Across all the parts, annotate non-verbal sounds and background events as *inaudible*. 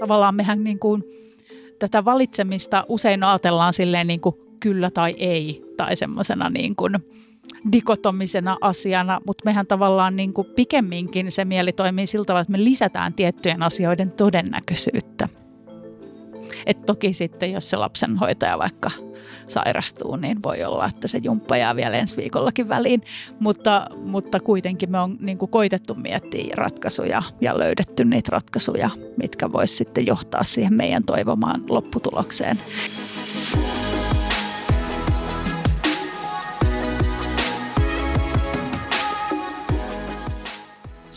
tavallaan mehän niin kuin, tätä valitsemista usein ajatellaan silleen niin kuin kyllä tai ei tai semmoisena niin kuin dikotomisena asiana, mutta mehän tavallaan niin kuin pikemminkin se mieli toimii sillä tavalla, että me lisätään tiettyjen asioiden todennäköisyyttä. Et toki sitten, jos se lapsenhoitaja vaikka sairastuu, niin voi olla, että se jumppa jää vielä ensi viikollakin väliin. Mutta, mutta kuitenkin me on niin kuin koitettu miettiä ratkaisuja ja löydetty niitä ratkaisuja, mitkä voisi sitten johtaa siihen meidän toivomaan lopputulokseen.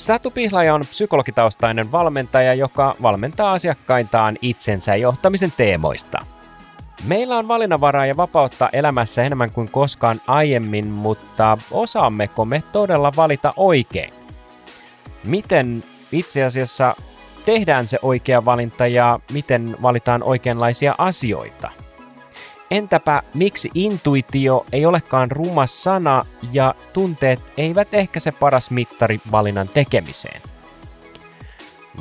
Satu Pihlaja on psykologitaustainen valmentaja, joka valmentaa asiakkaitaan itsensä johtamisen teemoista. Meillä on valinnanvaraa ja vapautta elämässä enemmän kuin koskaan aiemmin, mutta osaammeko me todella valita oikein? Miten itse asiassa tehdään se oikea valinta ja miten valitaan oikeanlaisia asioita? Entäpä miksi intuitio ei olekaan ruma sana ja tunteet eivät ehkä se paras mittari valinnan tekemiseen?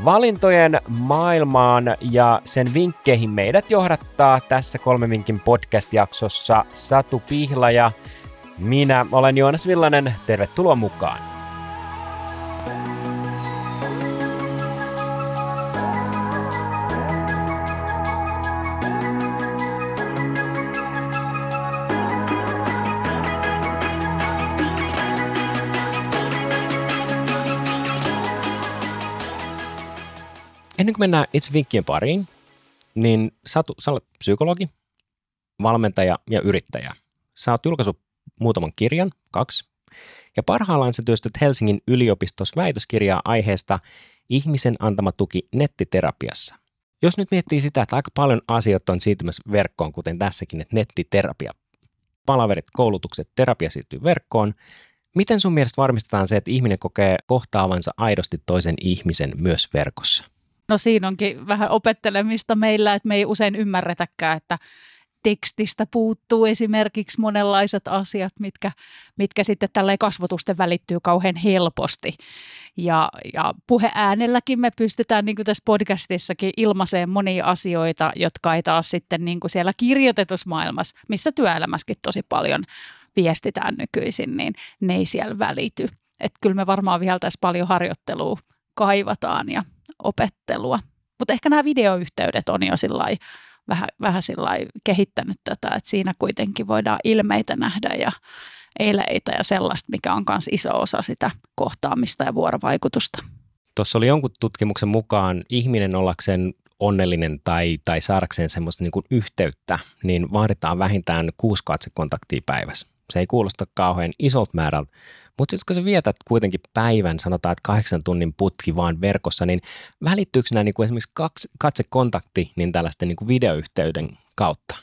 Valintojen maailmaan ja sen vinkkeihin meidät johdattaa tässä kolme vinkin podcast-jaksossa Satu Pihla ja minä olen Joonas Villanen. Tervetuloa mukaan! Ennen kuin mennään itse vinkkien pariin, niin Satu, sä olet psykologi, valmentaja ja yrittäjä. Sä oot julkaissut muutaman kirjan, kaksi, ja parhaillaan sä työstöt Helsingin yliopistossa väitöskirjaa aiheesta Ihmisen antama tuki nettiterapiassa. Jos nyt miettii sitä, että aika paljon asioita on siirtymässä verkkoon, kuten tässäkin, että nettiterapia, palaverit, koulutukset, terapia siirtyy verkkoon, miten sun mielestä varmistetaan se, että ihminen kokee kohtaavansa aidosti toisen ihmisen myös verkossa? No siinä onkin vähän opettelemista meillä, että me ei usein ymmärretäkään, että tekstistä puuttuu esimerkiksi monenlaiset asiat, mitkä, mitkä sitten tällä kasvotusten välittyy kauhean helposti. Ja, ja puheäänelläkin me pystytään, niin kuin tässä podcastissakin, ilmaiseen monia asioita, jotka ei taas sitten niin kuin siellä kirjoitetussa maailmassa, missä työelämässäkin tosi paljon viestitään nykyisin, niin ne ei siellä välity. Että kyllä me varmaan vielä tässä paljon harjoittelua kaivataan ja opettelua. Mutta ehkä nämä videoyhteydet on jo sillai, vähän, vähän sillai kehittänyt tätä, että siinä kuitenkin voidaan ilmeitä nähdä ja eleitä ja sellaista, mikä on myös iso osa sitä kohtaamista ja vuorovaikutusta. Tuossa oli jonkun tutkimuksen mukaan ihminen ollakseen onnellinen tai, tai saadakseen semmoista niin yhteyttä, niin vaaditaan vähintään kuusi katsekontaktia päivässä. Se ei kuulosta kauhean isolta määrältä, mutta sitten kun sä vietät kuitenkin päivän, sanotaan, että kahdeksan tunnin putki vaan verkossa, niin välittyykö nämä niin kuin esimerkiksi kaksi, katsekontakti niin tällaisten niin kuin videoyhteyden kautta?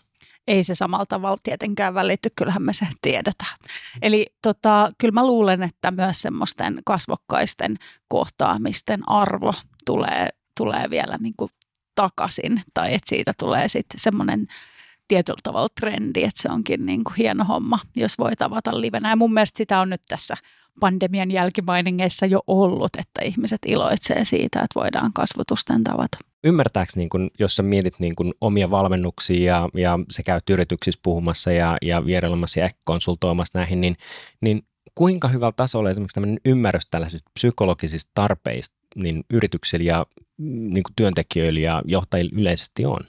Ei se samalla tavalla tietenkään välitty, kyllähän me se tiedetään. Eli tota, kyllä mä luulen, että myös semmoisten kasvokkaisten kohtaamisten arvo tulee, tulee vielä niin kuin takaisin, tai että siitä tulee sitten semmoinen tietyllä tavalla trendi, että se onkin niin kuin hieno homma, jos voi tavata livenä. Ja mun mielestä sitä on nyt tässä pandemian jälkimainingeissa jo ollut, että ihmiset iloitsee siitä, että voidaan kasvotusten tavata. Ymmärtääkö, niin kun, jos sä mietit niin kun omia valmennuksia ja, ja sä käyt yrityksissä puhumassa ja, ja vierailemassa ja konsultoimassa näihin, niin, niin kuinka hyvällä tasolla esimerkiksi tämmöinen ymmärrys tällaisista psykologisista tarpeista niin yrityksillä ja niin työntekijöillä ja johtajilla yleisesti on?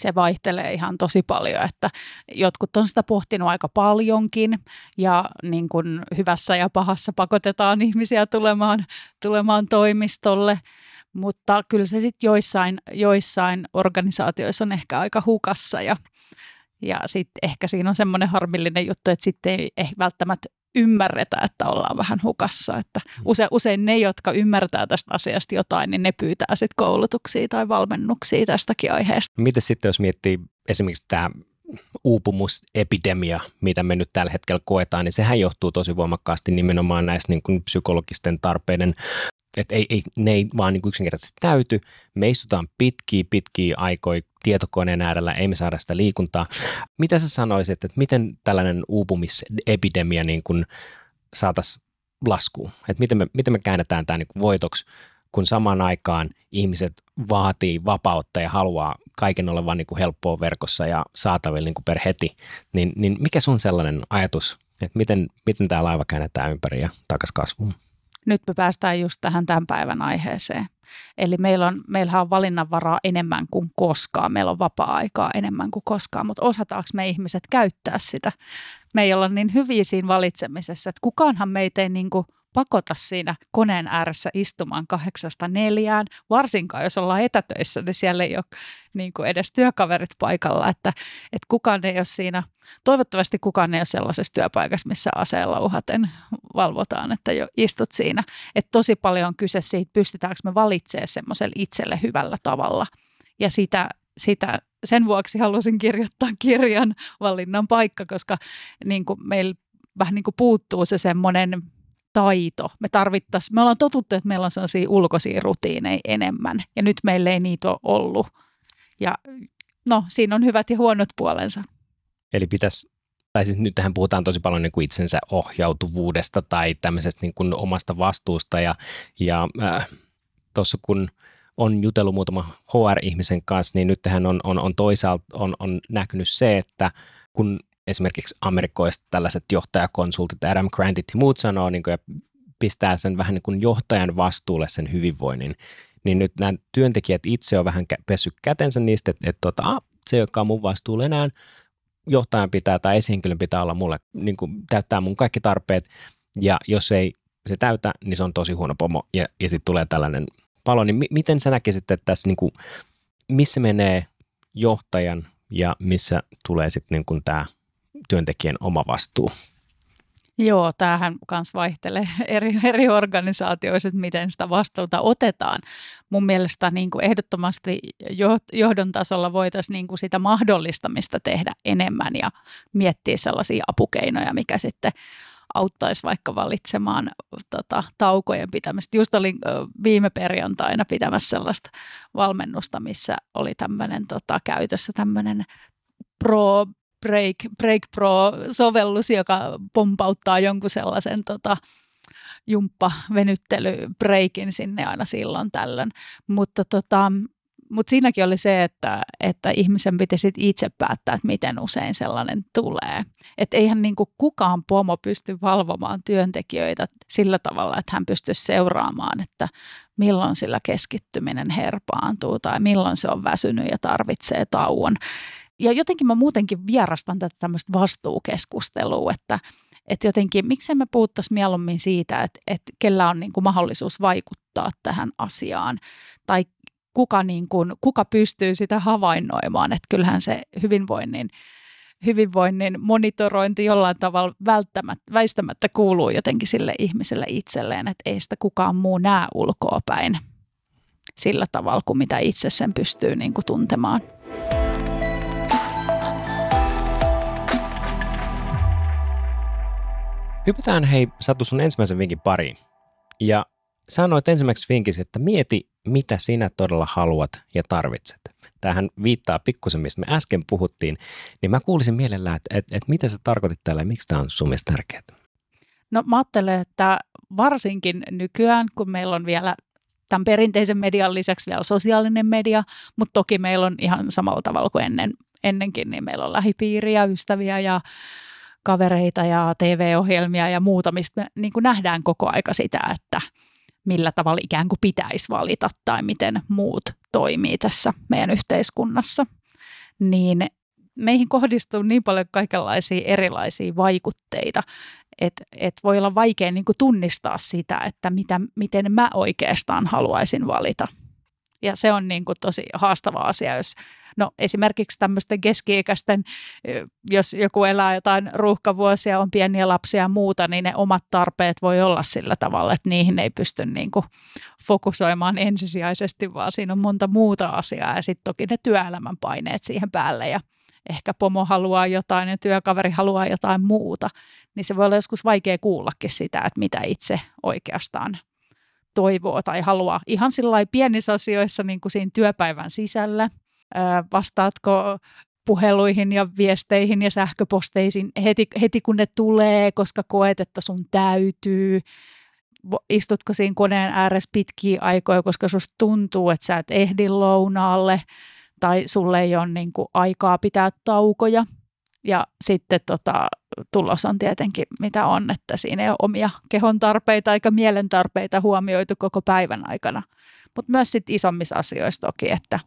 Se vaihtelee ihan tosi paljon, että jotkut on sitä pohtinut aika paljonkin ja niin kuin hyvässä ja pahassa pakotetaan *laughs* ihmisiä tulemaan, tulemaan toimistolle, mutta kyllä se sitten joissain, joissain organisaatioissa on ehkä aika hukassa ja, ja sitten ehkä siinä on semmoinen harmillinen juttu, että sitten ei ehkä välttämättä ymmärretä, että ollaan vähän hukassa. Että use, usein ne, jotka ymmärtää tästä asiasta jotain, niin ne pyytää sitten koulutuksia tai valmennuksia tästäkin aiheesta. Miten sitten, jos miettii esimerkiksi tämä uupumusepidemia, mitä me nyt tällä hetkellä koetaan, niin sehän johtuu tosi voimakkaasti nimenomaan näistä niin kuin psykologisten tarpeiden että ei, ei, ne ei vaan niin yksinkertaisesti täyty. Me istutaan pitkiä, pitkiä aikoja tietokoneen äärellä, ei me saada sitä liikuntaa. Mitä sä sanoisit, että miten tällainen uupumisepidemia niin saataisiin laskuun? Että miten me, miten me käännetään tämä niin voitoksi kun samaan aikaan ihmiset vaatii vapautta ja haluaa kaiken olevan niin kuin helppoa verkossa ja saatavilla niin kuin per heti, niin, niin mikä sun sellainen ajatus, että miten, miten tämä laiva käännetään ympäri ja takaisin kasvuun? Nyt me päästään just tähän tämän päivän aiheeseen. Eli meillä on, meillähän on valinnanvaraa enemmän kuin koskaan, meillä on vapaa-aikaa enemmän kuin koskaan, mutta osataanko me ihmiset käyttää sitä? Me ei olla niin hyviä siinä valitsemisessa, että kukaanhan meitä ei niin kuin – pakota siinä koneen ääressä istumaan kahdeksasta neljään, varsinkaan jos ollaan etätöissä, niin siellä ei ole niin kuin edes työkaverit paikalla, että, että kukaan ei ole siinä, toivottavasti kukaan ei ole sellaisessa työpaikassa, missä aseella uhaten valvotaan, että jo istut siinä. Että tosi paljon on kyse siitä, pystytäänkö me valitsemaan semmoiselle itselle hyvällä tavalla. Ja sitä, sitä sen vuoksi halusin kirjoittaa kirjan valinnan paikka, koska niin kuin meillä vähän niin kuin puuttuu se semmoinen taito. Me tarvittaisiin, me ollaan totuttu, että meillä on sellaisia ulkoisia rutiineja enemmän ja nyt meillä ei niitä ole ollut. Ja no, siinä on hyvät ja huonot puolensa. Eli pitäisi, tai siis nyt tähän puhutaan tosi paljon niin kuin itsensä ohjautuvuudesta tai tämmöisestä niin kuin omasta vastuusta ja, ja äh, tuossa kun on jutellut muutama HR-ihmisen kanssa, niin nyt tähän on, on, on toisaalta on, on näkynyt se, että kun esimerkiksi amerikkoista tällaiset johtajakonsultit, Adam Grantit ja muut sanoo, niin kuin, ja pistää sen vähän niin kuin johtajan vastuulle sen hyvinvoinnin, niin nyt nämä työntekijät itse on vähän pessy kätensä niistä, että, että, että ah, se, joka on mun vastuulla enää, johtajan pitää tai esihenkilön pitää olla mulle, niin kuin, täyttää mun kaikki tarpeet, ja jos ei se täytä, niin se on tosi huono pomo, ja, ja sitten tulee tällainen palo, niin mi- miten sä näkisit, että tässä, niin kuin, missä menee johtajan ja missä tulee sitten niin tämä työntekijän oma vastuu? Joo, tämähän myös vaihtelee *laughs* eri, eri organisaatioissa, että miten sitä vastuuta otetaan. Mun mielestä niin kuin ehdottomasti johdon tasolla voitaisiin niin kuin sitä mahdollistamista tehdä enemmän ja miettiä sellaisia apukeinoja, mikä sitten auttaisi vaikka valitsemaan tota, taukojen pitämistä. Just olin viime perjantaina pitämässä sellaista valmennusta, missä oli tämmöinen tota, käytössä tämmöinen Pro Break, Break Pro-sovellus, joka pompauttaa jonkun sellaisen tota, jumppa-venyttelybreikin sinne aina silloin tällöin. Mutta tota, mut siinäkin oli se, että, että ihmisen pitäisi itse päättää, että miten usein sellainen tulee. Että eihän niinku kukaan pomo pysty valvomaan työntekijöitä sillä tavalla, että hän pystyisi seuraamaan, että milloin sillä keskittyminen herpaantuu tai milloin se on väsynyt ja tarvitsee tauon ja jotenkin mä muutenkin vierastan tätä tämmöistä vastuukeskustelua, että, että jotenkin miksei me puhuttaisiin mieluummin siitä, että, että kellä on niin kuin mahdollisuus vaikuttaa tähän asiaan tai kuka, niin kuin, kuka pystyy sitä havainnoimaan, että kyllähän se hyvinvoinnin, hyvinvoinnin monitorointi jollain tavalla välttämättä, väistämättä kuuluu jotenkin sille ihmiselle itselleen, että ei sitä kukaan muu näe ulkoa päin sillä tavalla kuin mitä itse sen pystyy niin kuin tuntemaan. Hypätään hei Satu sun ensimmäisen vinkin pariin. Ja sanoit ensimmäiseksi vinkiksi, että mieti, mitä sinä todella haluat ja tarvitset. Tähän viittaa pikkusen, mistä me äsken puhuttiin, niin mä kuulisin mielellään, että, että, että mitä sä tarkoitit tällä ja miksi tämä on sun mielestä tärkeää? No mä ajattelen, että varsinkin nykyään, kun meillä on vielä tämän perinteisen median lisäksi vielä sosiaalinen media, mutta toki meillä on ihan samalla tavalla kuin ennen, ennenkin, niin meillä on lähipiiriä, ystäviä ja kavereita ja TV-ohjelmia ja muuta, mistä me niin kuin nähdään koko aika sitä, että millä tavalla ikään kuin pitäisi valita tai miten muut toimii tässä meidän yhteiskunnassa. Niin meihin kohdistuu niin paljon kaikenlaisia erilaisia vaikutteita, että et voi olla vaikea niin kuin tunnistaa sitä, että mitä, miten mä oikeastaan haluaisin valita. Ja se on niin kuin tosi haastava asia, jos No esimerkiksi tämmöisten keski-ikäisten, jos joku elää jotain ruuhkavuosia, on pieniä lapsia ja muuta, niin ne omat tarpeet voi olla sillä tavalla, että niihin ei pysty niin kuin fokusoimaan ensisijaisesti, vaan siinä on monta muuta asiaa ja sitten toki ne työelämän paineet siihen päälle ja ehkä pomo haluaa jotain ja työkaveri haluaa jotain muuta, niin se voi olla joskus vaikea kuullakin sitä, että mitä itse oikeastaan toivoo tai haluaa. Ihan sillä pienissä asioissa niin kuin siinä työpäivän sisällä, vastaatko puheluihin ja viesteihin ja sähköposteisiin heti, heti kun ne tulee, koska koet, että sun täytyy. istutko siinä koneen ääressä pitkiä aikoja, koska susta tuntuu, että sä et ehdi lounaalle tai sulle ei ole niin kuin aikaa pitää taukoja. Ja sitten tota, tulos on tietenkin mitä on, että siinä ei ole omia kehon tarpeita eikä mielen tarpeita huomioitu koko päivän aikana. Mutta myös sitten isommissa asioissa toki, että,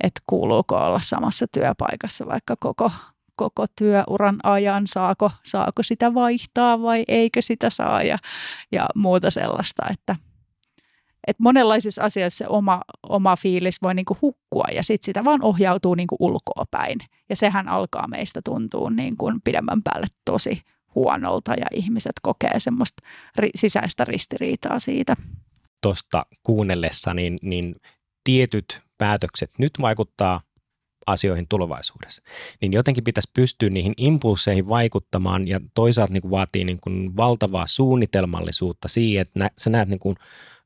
että kuuluuko olla samassa työpaikassa vaikka koko, koko työuran ajan, saako, saako sitä vaihtaa vai eikö sitä saa ja, ja muuta sellaista, että, että monenlaisissa asioissa se oma, oma fiilis voi niinku hukkua ja sitten sitä vaan ohjautuu niinku ulkoa päin. Ja sehän alkaa meistä tuntua niinku pidemmän päälle tosi huonolta ja ihmiset kokee semmoista ri, sisäistä ristiriitaa siitä. Tuosta kuunnellessa, niin, niin tietyt päätökset nyt vaikuttaa asioihin tulevaisuudessa. Niin jotenkin pitäisi pystyä niihin impulseihin vaikuttamaan ja toisaalta niin kuin vaatii niin kuin valtavaa suunnitelmallisuutta siihen, että nä, sä näet niin kuin,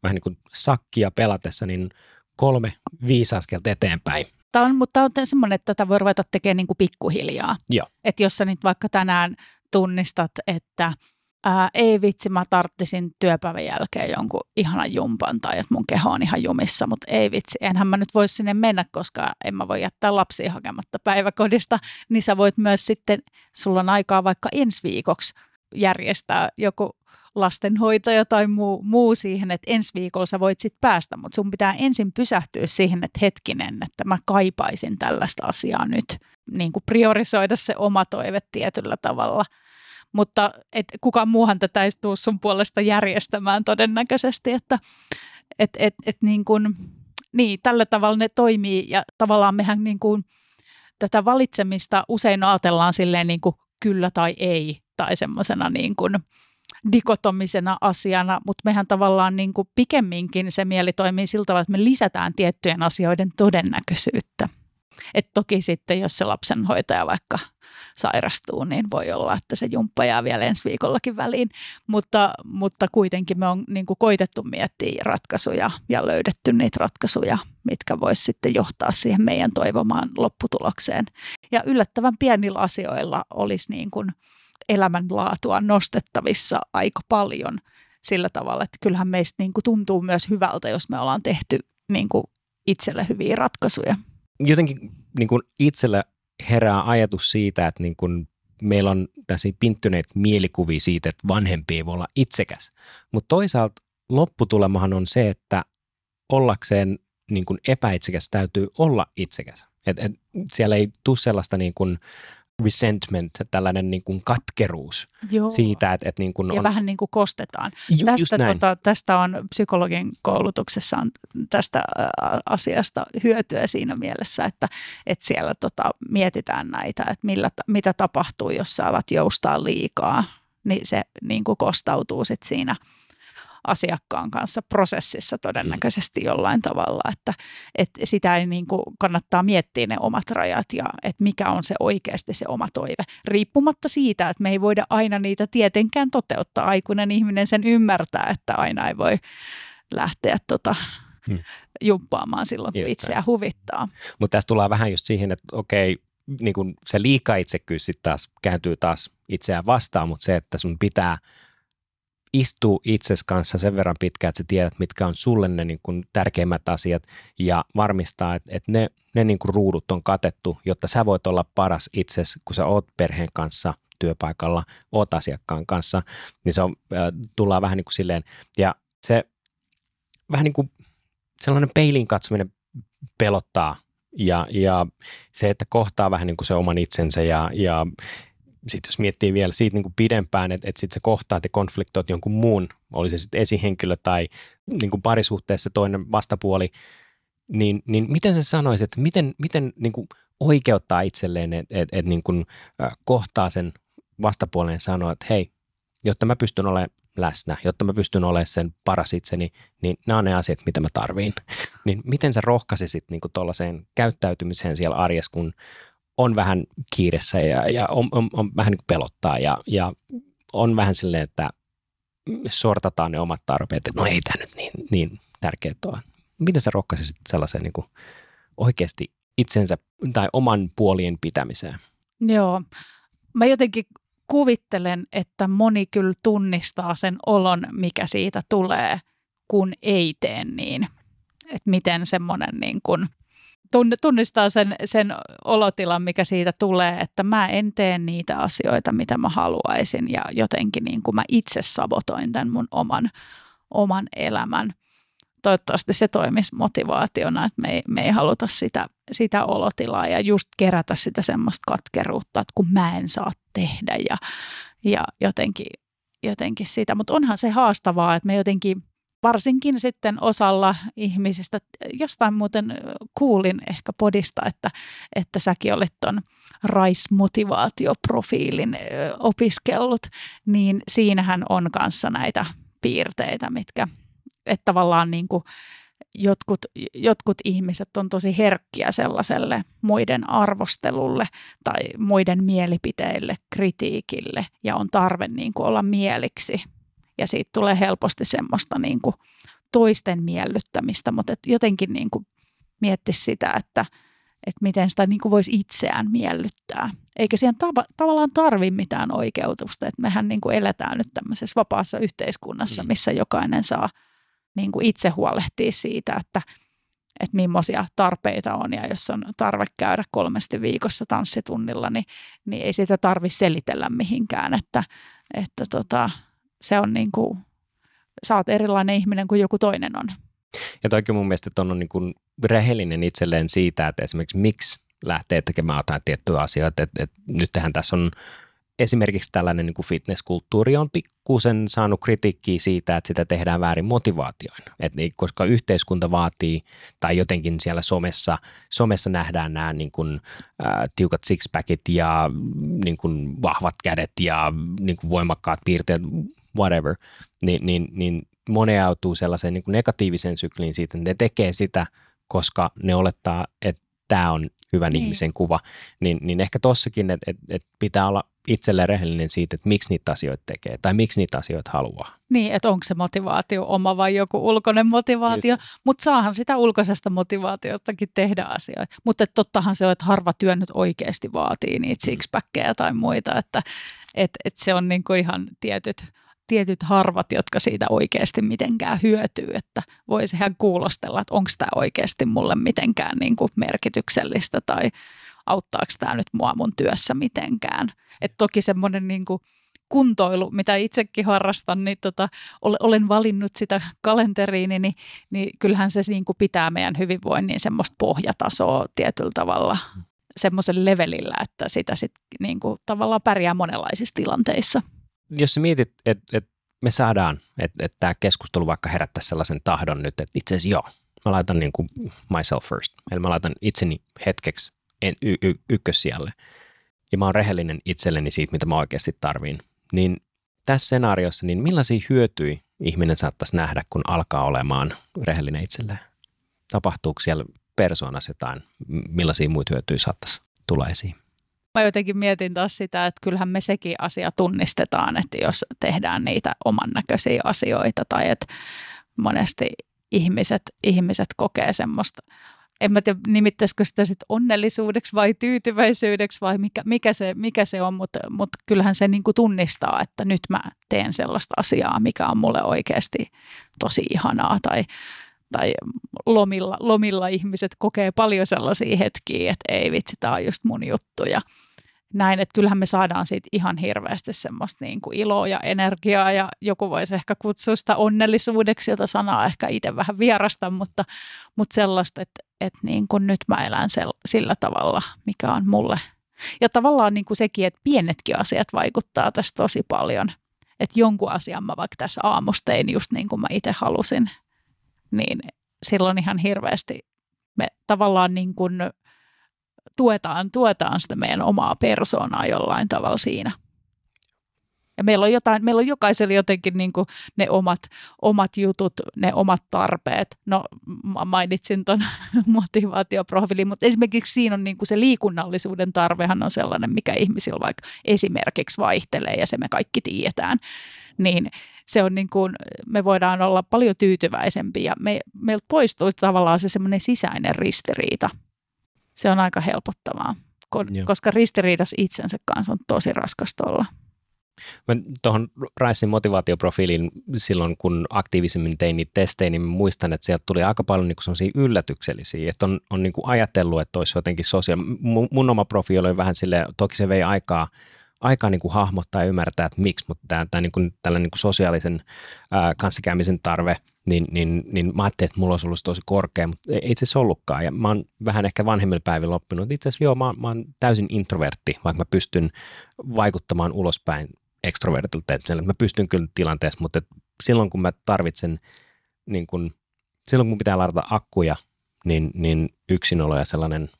vähän niin kuin sakkia pelatessa niin kolme, viisi askelta eteenpäin. Tämä on, mutta tämä on semmoinen, että tätä voi ruveta tekemään niin kuin pikkuhiljaa. Joo. Että jos sä nyt vaikka tänään tunnistat, että – ää, ei vitsi, mä tarttisin työpäivän jälkeen jonkun ihanan jumpan tai että mun keho on ihan jumissa, mutta ei vitsi, enhän mä nyt voisi sinne mennä, koska en mä voi jättää lapsia hakematta päiväkodista, niin sä voit myös sitten, sulla on aikaa vaikka ensi viikoksi järjestää joku lastenhoitaja tai muu, muu siihen, että ensi viikolla sä voit sitten päästä, mutta sun pitää ensin pysähtyä siihen, että hetkinen, että mä kaipaisin tällaista asiaa nyt, niin kuin priorisoida se oma toive tietyllä tavalla – mutta et kukaan muuhan tätä ei tule sun puolesta järjestämään todennäköisesti, että et, et, et niin kuin, niin, tällä tavalla ne toimii ja tavallaan mehän niin kuin, tätä valitsemista usein ajatellaan silleen niin kuin kyllä tai ei tai semmoisena niin kuin dikotomisena asiana, mutta mehän tavallaan niin kuin pikemminkin se mieli toimii sillä tavalla, että me lisätään tiettyjen asioiden todennäköisyyttä. Et toki sitten, jos se lapsenhoitaja vaikka sairastuu, niin voi olla, että se jumppa jää vielä ensi viikollakin väliin. Mutta, mutta kuitenkin me on niin kuin koitettu miettiä ratkaisuja ja löydetty niitä ratkaisuja, mitkä voisi sitten johtaa siihen meidän toivomaan lopputulokseen. Ja yllättävän pienillä asioilla olisi niin kuin elämänlaatua nostettavissa aika paljon sillä tavalla, että kyllähän meistä niin kuin tuntuu myös hyvältä, jos me ollaan tehty niin kuin itselle hyviä ratkaisuja. Jotenkin niin kuin itsellä herää ajatus siitä, että niin kun meillä on tässä pinttyneet mielikuvia siitä, että vanhempi ei voi olla itsekäs. Mutta toisaalta lopputulemahan on se, että ollakseen niin kun epäitsekäs täytyy olla itsekäs. Et, et siellä ei tule sellaista niin kun resentment, tällainen niin kuin katkeruus Joo. siitä, että, että niin kuin ja on... vähän niin kuin kostetaan. Ju, tästä, tota, tästä on psykologin koulutuksessa on tästä asiasta hyötyä siinä mielessä, että, että siellä tota, mietitään näitä, että millä, mitä tapahtuu, jos sä alat joustaa liikaa, niin se niin kuin kostautuu sit siinä – asiakkaan kanssa prosessissa todennäköisesti jollain tavalla, että, että sitä ei niin kuin kannattaa miettiä ne omat rajat ja että mikä on se oikeasti se oma toive. Riippumatta siitä, että me ei voida aina niitä tietenkään toteuttaa. Aikuinen ihminen sen ymmärtää, että aina ei voi lähteä tota, hmm. jumppaamaan silloin, kun itseä huvittaa. Mutta tässä tullaan vähän just siihen, että okei, niin kun se liika itsekyys sitten taas kääntyy taas itseään vastaan, mutta se, että sun pitää – istuu itses kanssa sen verran pitkään, että sä tiedät, mitkä on sulle ne niin kuin tärkeimmät asiat ja varmistaa, että, että ne, ne niin kuin ruudut on katettu, jotta sä voit olla paras itses, kun sä oot perheen kanssa työpaikalla, oot asiakkaan kanssa, niin se on, tullaan vähän niin kuin silleen, ja se vähän niin kuin sellainen peilin katsominen pelottaa ja, ja se, että kohtaa vähän niin kuin se oman itsensä ja, ja sitten jos miettii vielä siitä niin kuin pidempään, että, että sitten se kohtaat ja konfliktoit jonkun muun, oli se sitten esihenkilö tai niin kuin parisuhteessa toinen vastapuoli, niin, niin miten sä sanoisit, että miten, miten niin kuin oikeuttaa itselleen, että, että, että niin kuin, kohtaa sen vastapuolen sanoa, että hei, jotta mä pystyn olemaan läsnä, jotta mä pystyn olemaan sen paras itseni, niin nämä on ne asiat, mitä mä tarviin. *laughs* Niin miten sä rohkaisisit niin tuollaiseen käyttäytymiseen siellä arjessa, kun on vähän kiireessä ja, ja on, on, on vähän niin pelottaa ja, ja on vähän silleen, että sortataan ne omat tarpeet, että no ei tämä nyt niin, niin tärkeää ole. Miten sä rohkaisit sellaisen niin oikeasti itsensä tai oman puolien pitämiseen? Joo, mä jotenkin kuvittelen, että moni kyllä tunnistaa sen olon, mikä siitä tulee, kun ei tee niin. Että miten semmoinen niin kuin tunnistaa sen, sen olotilan, mikä siitä tulee, että mä en tee niitä asioita, mitä mä haluaisin ja jotenkin niin kuin mä itse sabotoin tämän mun oman, oman elämän. Toivottavasti se toimisi motivaationa, että me ei, me ei haluta sitä, sitä olotilaa ja just kerätä sitä semmoista katkeruutta, että kun mä en saa tehdä ja, ja jotenkin, jotenkin sitä. Mutta onhan se haastavaa, että me jotenkin varsinkin sitten osalla ihmisistä, jostain muuten kuulin ehkä podista, että, että säkin olet tuon RISE-motivaatioprofiilin opiskellut, niin siinähän on kanssa näitä piirteitä, mitkä, että tavallaan niin kuin jotkut, jotkut ihmiset on tosi herkkiä sellaiselle muiden arvostelulle tai muiden mielipiteille, kritiikille ja on tarve niin kuin olla mieliksi ja siitä tulee helposti semmoista niin kuin toisten miellyttämistä, mutta et jotenkin niin kuin mietti sitä, että, että miten sitä niin kuin voisi itseään miellyttää. Eikä siihen tava, tavallaan tarvi mitään oikeutusta, että mehän niin kuin eletään nyt tämmöisessä vapaassa yhteiskunnassa, mm. missä jokainen saa niin kuin itse huolehtia siitä, että, että millaisia tarpeita on ja jos on tarve käydä kolmesti viikossa tanssitunnilla, niin, niin ei sitä tarvitse selitellä mihinkään, että, että tota, se on niin kuin, sä oot erilainen ihminen kuin joku toinen on. Ja toikin mun mielestä että on niin kuin rehellinen itselleen siitä, että esimerkiksi miksi lähtee tekemään jotain tiettyjä asioita. Että, että nythän tässä on esimerkiksi tällainen niin kuin fitnesskulttuuri on pikkusen saanut kritiikkiä siitä, että sitä tehdään väärin motivaatioin. Et niin, koska yhteiskunta vaatii, tai jotenkin siellä somessa, somessa nähdään nämä niin kuin, ä, tiukat sixpackit ja niin kuin, vahvat kädet ja niin kuin, voimakkaat piirteet, whatever, niin, niin, niin moni ajautuu sellaiseen niin kuin negatiiviseen sykliin siitä, että ne tekee sitä, koska ne olettaa, että tämä on hyvän niin. ihmisen kuva, niin, niin ehkä tossakin, että et, et pitää olla itselle rehellinen siitä, että miksi niitä asioita tekee tai miksi niitä asioita haluaa. Niin, että onko se motivaatio oma vai joku ulkoinen motivaatio, mutta saahan sitä ulkoisesta motivaatiostakin tehdä asioita. Mutta tottahan se on, että harva työ nyt oikeasti vaatii niitä mm. sixpackkejä tai muita, että et, et se on niinku ihan tietyt tietyt harvat, jotka siitä oikeasti mitenkään hyötyy, että voisi ihan kuulostella, että onko tämä oikeasti mulle mitenkään niin kuin merkityksellistä tai auttaako tämä nyt mua mun työssä mitenkään. Et toki semmoinen niin kuin kuntoilu, mitä itsekin harrastan, niin tota, olen valinnut sitä kalenteriini, niin, niin kyllähän se niin kuin pitää meidän hyvinvoinnin semmoista pohjatasoa tietyllä tavalla semmoisen levelillä, että sitä sitten niin kuin tavallaan pärjää monenlaisissa tilanteissa jos sä mietit, että et me saadaan, että et tämä keskustelu vaikka herättää sellaisen tahdon nyt, että itse asiassa joo, mä laitan niin kuin myself first, eli mä laitan itseni hetkeksi en, y, y, ykkössijalle, ja mä oon rehellinen itselleni siitä, mitä mä oikeasti tarviin, niin tässä skenaariossa, niin millaisia hyötyjä ihminen saattaisi nähdä, kun alkaa olemaan rehellinen itselleen? Tapahtuuko siellä persoonassa jotain, millaisia muita hyötyjä saattaisi tulla esiin? Mä jotenkin mietin taas sitä, että kyllähän me sekin asia tunnistetaan, että jos tehdään niitä oman näköisiä asioita tai että monesti ihmiset, ihmiset kokee semmoista, en mä tiedä nimittäisikö sitä sit onnellisuudeksi vai tyytyväisyydeksi vai mikä, mikä, se, mikä se on, mutta, mutta kyllähän se niinku tunnistaa, että nyt mä teen sellaista asiaa, mikä on mulle oikeasti tosi ihanaa tai tai lomilla, lomilla ihmiset kokee paljon sellaisia hetkiä, että ei vitsi, tämä on just mun juttu ja näin, että kyllähän me saadaan siitä ihan hirveästi semmoista niin kuin iloa ja energiaa ja joku voisi ehkä kutsua sitä onnellisuudeksi, jota sanaa ehkä itse vähän vierasta, mutta, mutta sellaista, että, että niin kuin nyt mä elän sel, sillä tavalla, mikä on mulle. Ja tavallaan niin kuin sekin, että pienetkin asiat vaikuttaa tässä tosi paljon. Että jonkun asian mä vaikka tässä aamustein just niin kuin mä itse halusin, niin silloin ihan hirveästi me tavallaan niin kuin tuetaan, tuetaan sitä meidän omaa persoonaa jollain tavalla siinä. Ja meillä on, jotain, meillä on jokaisella jotenkin niin kuin ne omat, omat jutut, ne omat tarpeet. No mainitsin tuon *laughs* motivaatioprofiilin, mutta esimerkiksi siinä on niin kuin se liikunnallisuuden tarvehan on sellainen, mikä ihmisillä vaikka esimerkiksi vaihtelee ja se me kaikki tiedetään. Niin se on niin kuin, me voidaan olla paljon tyytyväisempiä ja me, meiltä poistuu tavallaan se semmoinen sisäinen ristiriita – se on aika helpottavaa, koska ristiriidas itsensä kanssa on tosi raskasta olla. tuohon Ricein motivaatioprofiiliin silloin, kun aktiivisemmin tein niitä testejä, niin muistan, että sieltä tuli aika paljon niin yllätyksellisiä, että on, on niin ajatellut, että olisi jotenkin sosiaali... Mun, mun oma profiili oli vähän sille, toki se vei aikaa, aikaa niin kuin hahmottaa ja ymmärtää, että miksi, mutta tämä, tämä niin kuin, tällainen niin kuin sosiaalisen ää, kanssakäymisen tarve, niin, niin, niin mä ajattelin, että mulla olisi ollut tosi korkea, mutta ei itse asiassa ollutkaan. Ja mä oon vähän ehkä vanhemmilla päivillä oppinut, itse asiassa joo, mä, mä oon täysin introvertti, vaikka mä pystyn vaikuttamaan ulospäin ekstrovertilta, että mä pystyn kyllä tilanteessa, mutta silloin kun mä tarvitsen, niin kun, silloin kun pitää ladata akkuja, niin, niin yksinolo ja sellainen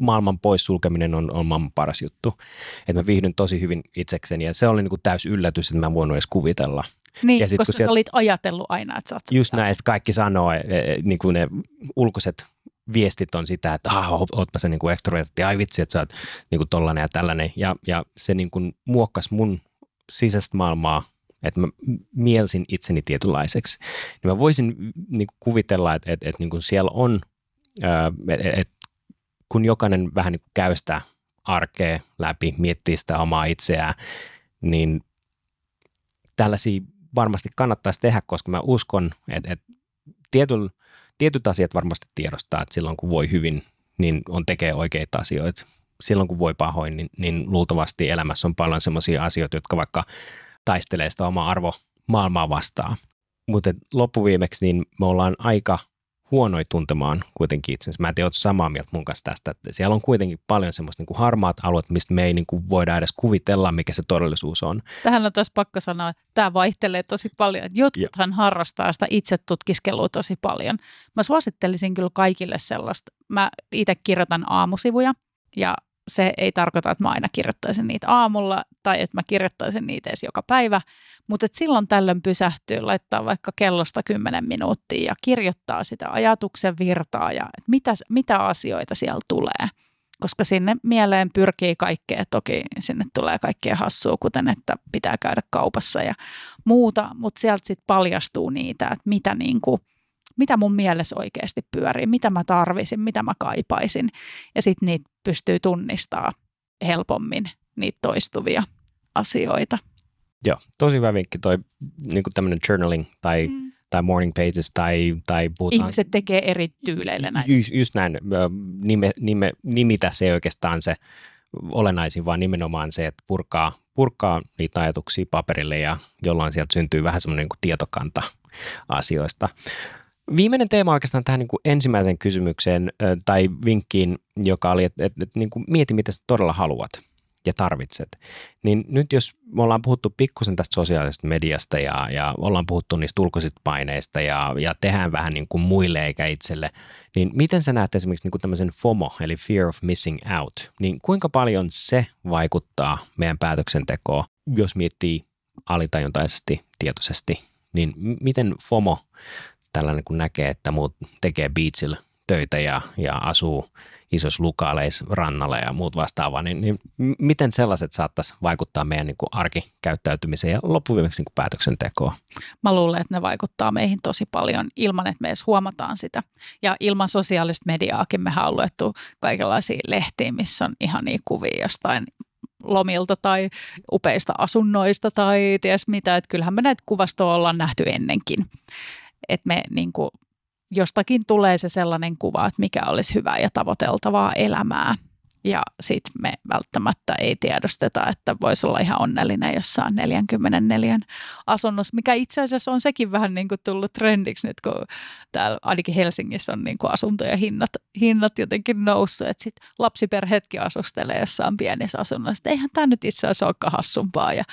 maailman poissulkeminen on, on maailman paras juttu. Että mä viihdyn tosi hyvin itsekseni ja se oli niin kuin täys yllätys, että mä en voinut edes kuvitella. Niin, ja sit, koska sieltä, sä olit ajatellut aina, että sä oot Just näin, että kaikki sanoo, e, e, niin kuin ne ulkoiset viestit on sitä, että ah, ootpa se niin kuin ekstrovertti, ai vitsi, että sä oot niin kuin tollainen ja tällainen. Ja, ja se niin kuin muokkasi mun sisäistä maailmaa, että mä mielsin itseni tietynlaiseksi. Niin mä voisin niin kuin kuvitella, että, että, että niin kuin siellä on, että, että kun jokainen vähän niin käy sitä arkea läpi, miettii sitä omaa itseään, niin tällaisia varmasti kannattaisi tehdä, koska mä uskon, että, että tietyllä tietyt asiat varmasti tiedostaa, että silloin kun voi hyvin, niin on tekee oikeita asioita. Silloin kun voi pahoin, niin, niin luultavasti elämässä on paljon sellaisia asioita, jotka vaikka taistelee sitä omaa arvo maailmaa vastaan. Mutta loppuviimeksi niin me ollaan aika huonoi tuntemaan kuitenkin itsensä. Mä en tiedä, samaa mieltä mun kanssa tästä, että siellä on kuitenkin paljon semmoista niin kuin harmaat alueet, mistä me ei niin kuin voida edes kuvitella, mikä se todellisuus on. Tähän on taas pakko sanoa, että tämä vaihtelee tosi paljon. Jotkuthan ja. harrastaa sitä itse tutkiskelua tosi paljon. Mä suosittelisin kyllä kaikille sellaista. Mä itse kirjoitan aamusivuja ja se ei tarkoita, että mä aina kirjoittaisin niitä aamulla tai että mä kirjoittaisin niitä edes joka päivä, mutta silloin tällöin pysähtyy, laittaa vaikka kellosta 10 minuuttia ja kirjoittaa sitä ajatuksen virtaa ja että mitä, mitä asioita siellä tulee. Koska sinne mieleen pyrkii kaikkea, toki sinne tulee kaikkea hassua, kuten että pitää käydä kaupassa ja muuta, mutta sieltä sitten paljastuu niitä, että mitä niin kuin – mitä mun mielessä oikeasti pyörii, mitä mä tarvisin, mitä mä kaipaisin. Ja sitten niitä pystyy tunnistaa helpommin, niitä toistuvia asioita. Joo, tosi hyvä vinkki toi niin tämmöinen journaling tai, mm. tai morning pages tai, tai puhutaan... Ihmiset tekee eri tyyleillä näin. Just, just näin. Nime, nime, nimitä se oikeastaan se olennaisin, vaan nimenomaan se, että purkaa, purkaa niitä ajatuksia paperille ja jolloin sieltä syntyy vähän semmoinen niin tietokanta asioista. Viimeinen teema oikeastaan tähän niin kuin ensimmäiseen kysymykseen tai vinkkiin, joka oli, että, että, että niin kuin mieti, mitä sä todella haluat ja tarvitset. Niin nyt jos me ollaan puhuttu pikkusen tästä sosiaalisesta mediasta ja, ja ollaan puhuttu niistä ulkoisista paineista ja, ja tehdään vähän niin kuin muille eikä itselle, niin miten sä näet esimerkiksi niin kuin tämmöisen FOMO, eli Fear of Missing Out, niin kuinka paljon se vaikuttaa meidän päätöksentekoon, jos miettii alitajuntaisesti, tietoisesti, niin miten FOMO tällainen kun näkee, että muut tekee beachillä töitä ja, ja asuu isoissa lukaaleissa rannalla ja muut vastaavaa, niin, niin miten sellaiset saattaisi vaikuttaa meidän niin kuin arkikäyttäytymiseen ja loppuviimeksi niin päätöksentekoon? Mä luulen, että ne vaikuttaa meihin tosi paljon ilman, että me edes huomataan sitä. Ja ilman sosiaalista mediaakin mehän on luettu kaikenlaisia lehtiä, missä on ihan niin kuvia jostain lomilta tai upeista asunnoista tai ties mitä. Että kyllähän me näitä kuvastoja ollaan nähty ennenkin että me niin kuin, jostakin tulee se sellainen kuva, että mikä olisi hyvää ja tavoiteltavaa elämää. Ja sitten me välttämättä ei tiedosteta, että voisi olla ihan onnellinen jossain 44 asunnossa, mikä itse asiassa on sekin vähän niin kuin tullut trendiksi nyt, kun täällä ainakin Helsingissä on niin kuin asuntojen hinnat, hinnat jotenkin noussut, että sitten lapsiperheetkin asustelee jossain pienissä asunnoissa. Eihän tämä nyt itse asiassa olekaan hassumpaa ja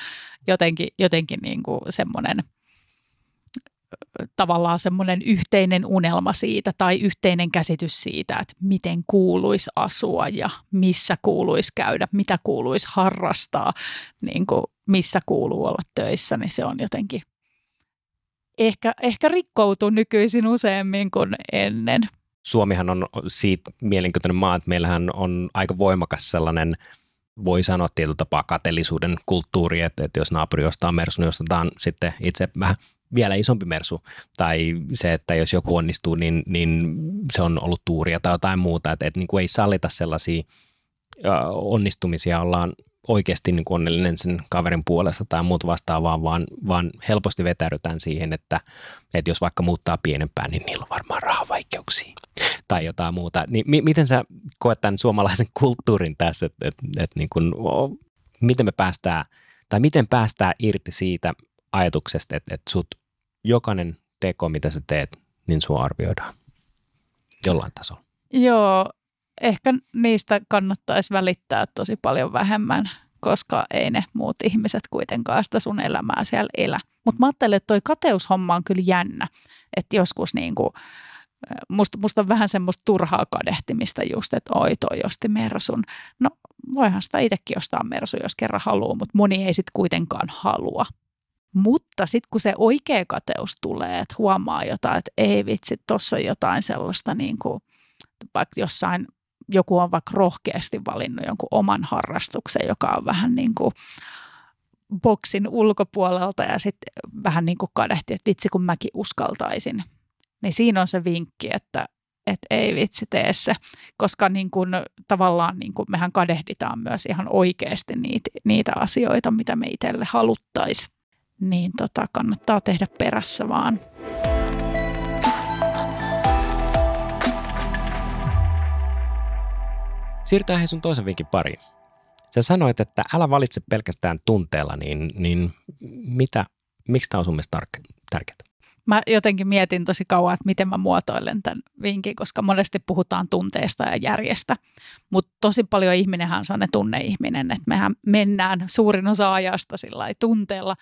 jotenkin, jotenkin niin kuin semmoinen – tavallaan semmoinen yhteinen unelma siitä tai yhteinen käsitys siitä, että miten kuuluisi asua ja missä kuuluisi käydä, mitä kuuluisi harrastaa, niin kuin missä kuuluu olla töissä, niin se on jotenkin ehkä, ehkä rikkoutuu nykyisin useammin kuin ennen. Suomihan on siitä mielenkiintoinen maa, että meillähän on aika voimakas sellainen voi sanoa tietyllä tapaa kateellisuuden kulttuuri, että, että jos naapuri ostaa mersu, niin ostetaan sitten itse vähän vielä isompi mersu, tai se, että jos joku onnistuu, niin, niin se on ollut tuuria tai jotain muuta, että, että niin kuin ei sallita sellaisia onnistumisia, ollaan oikeasti niin kuin onnellinen sen kaverin puolesta tai muuta vastaavaa, vaan, vaan helposti vetäydytään siihen, että, että jos vaikka muuttaa pienempään, niin niillä on varmaan rahavaikeuksia tai jotain muuta. Niin mi- miten sä koet tämän suomalaisen *laughs* kulttuurin tässä, että, että, että niin kuin, miten me päästään, tai miten päästään irti siitä ajatuksesta, että, että sut jokainen teko, mitä sä teet, niin sua arvioidaan jollain tasolla? Joo, ehkä niistä kannattaisi välittää tosi paljon vähemmän, koska ei ne muut ihmiset kuitenkaan sitä sun elämää siellä elä. Mutta mä ajattelen, että toi kateushomma on kyllä jännä, että joskus niin kuin, musta, musta on vähän semmoista turhaa kadehtimista just, että oi toi osti Mersun. No voihan sitä itsekin ostaa Mersu, jos kerran haluaa, mutta moni ei sitten kuitenkaan halua. Mutta sitten kun se oikea kateus tulee, että huomaa jotain, että ei vitsi, tuossa on jotain sellaista niin kuin, vaikka jossain joku on vaikka rohkeasti valinnut jonkun oman harrastuksen, joka on vähän niin kuin boksin ulkopuolelta ja sitten vähän niin kuin kadehti, että vitsi kun mäkin uskaltaisin. Niin siinä on se vinkki, että, että ei vitsi tee se, koska niin kuin, tavallaan niin kuin mehän kadehditaan myös ihan oikeasti niitä, niitä asioita, mitä me itselle haluttaisiin. Niin tota, kannattaa tehdä perässä vaan. Siirrytään he sun toisen vinkin pariin. Sä sanoit, että älä valitse pelkästään tunteella, niin, niin mitä, miksi tämä on sun mielestä tärkeää? Mä jotenkin mietin tosi kauan, että miten mä muotoilen tämän vinkin, koska monesti puhutaan tunteesta ja järjestä. Mutta tosi paljon ihminenhän on sellainen tunneihminen, että mehän mennään suurin osa ajasta sillä tunteella,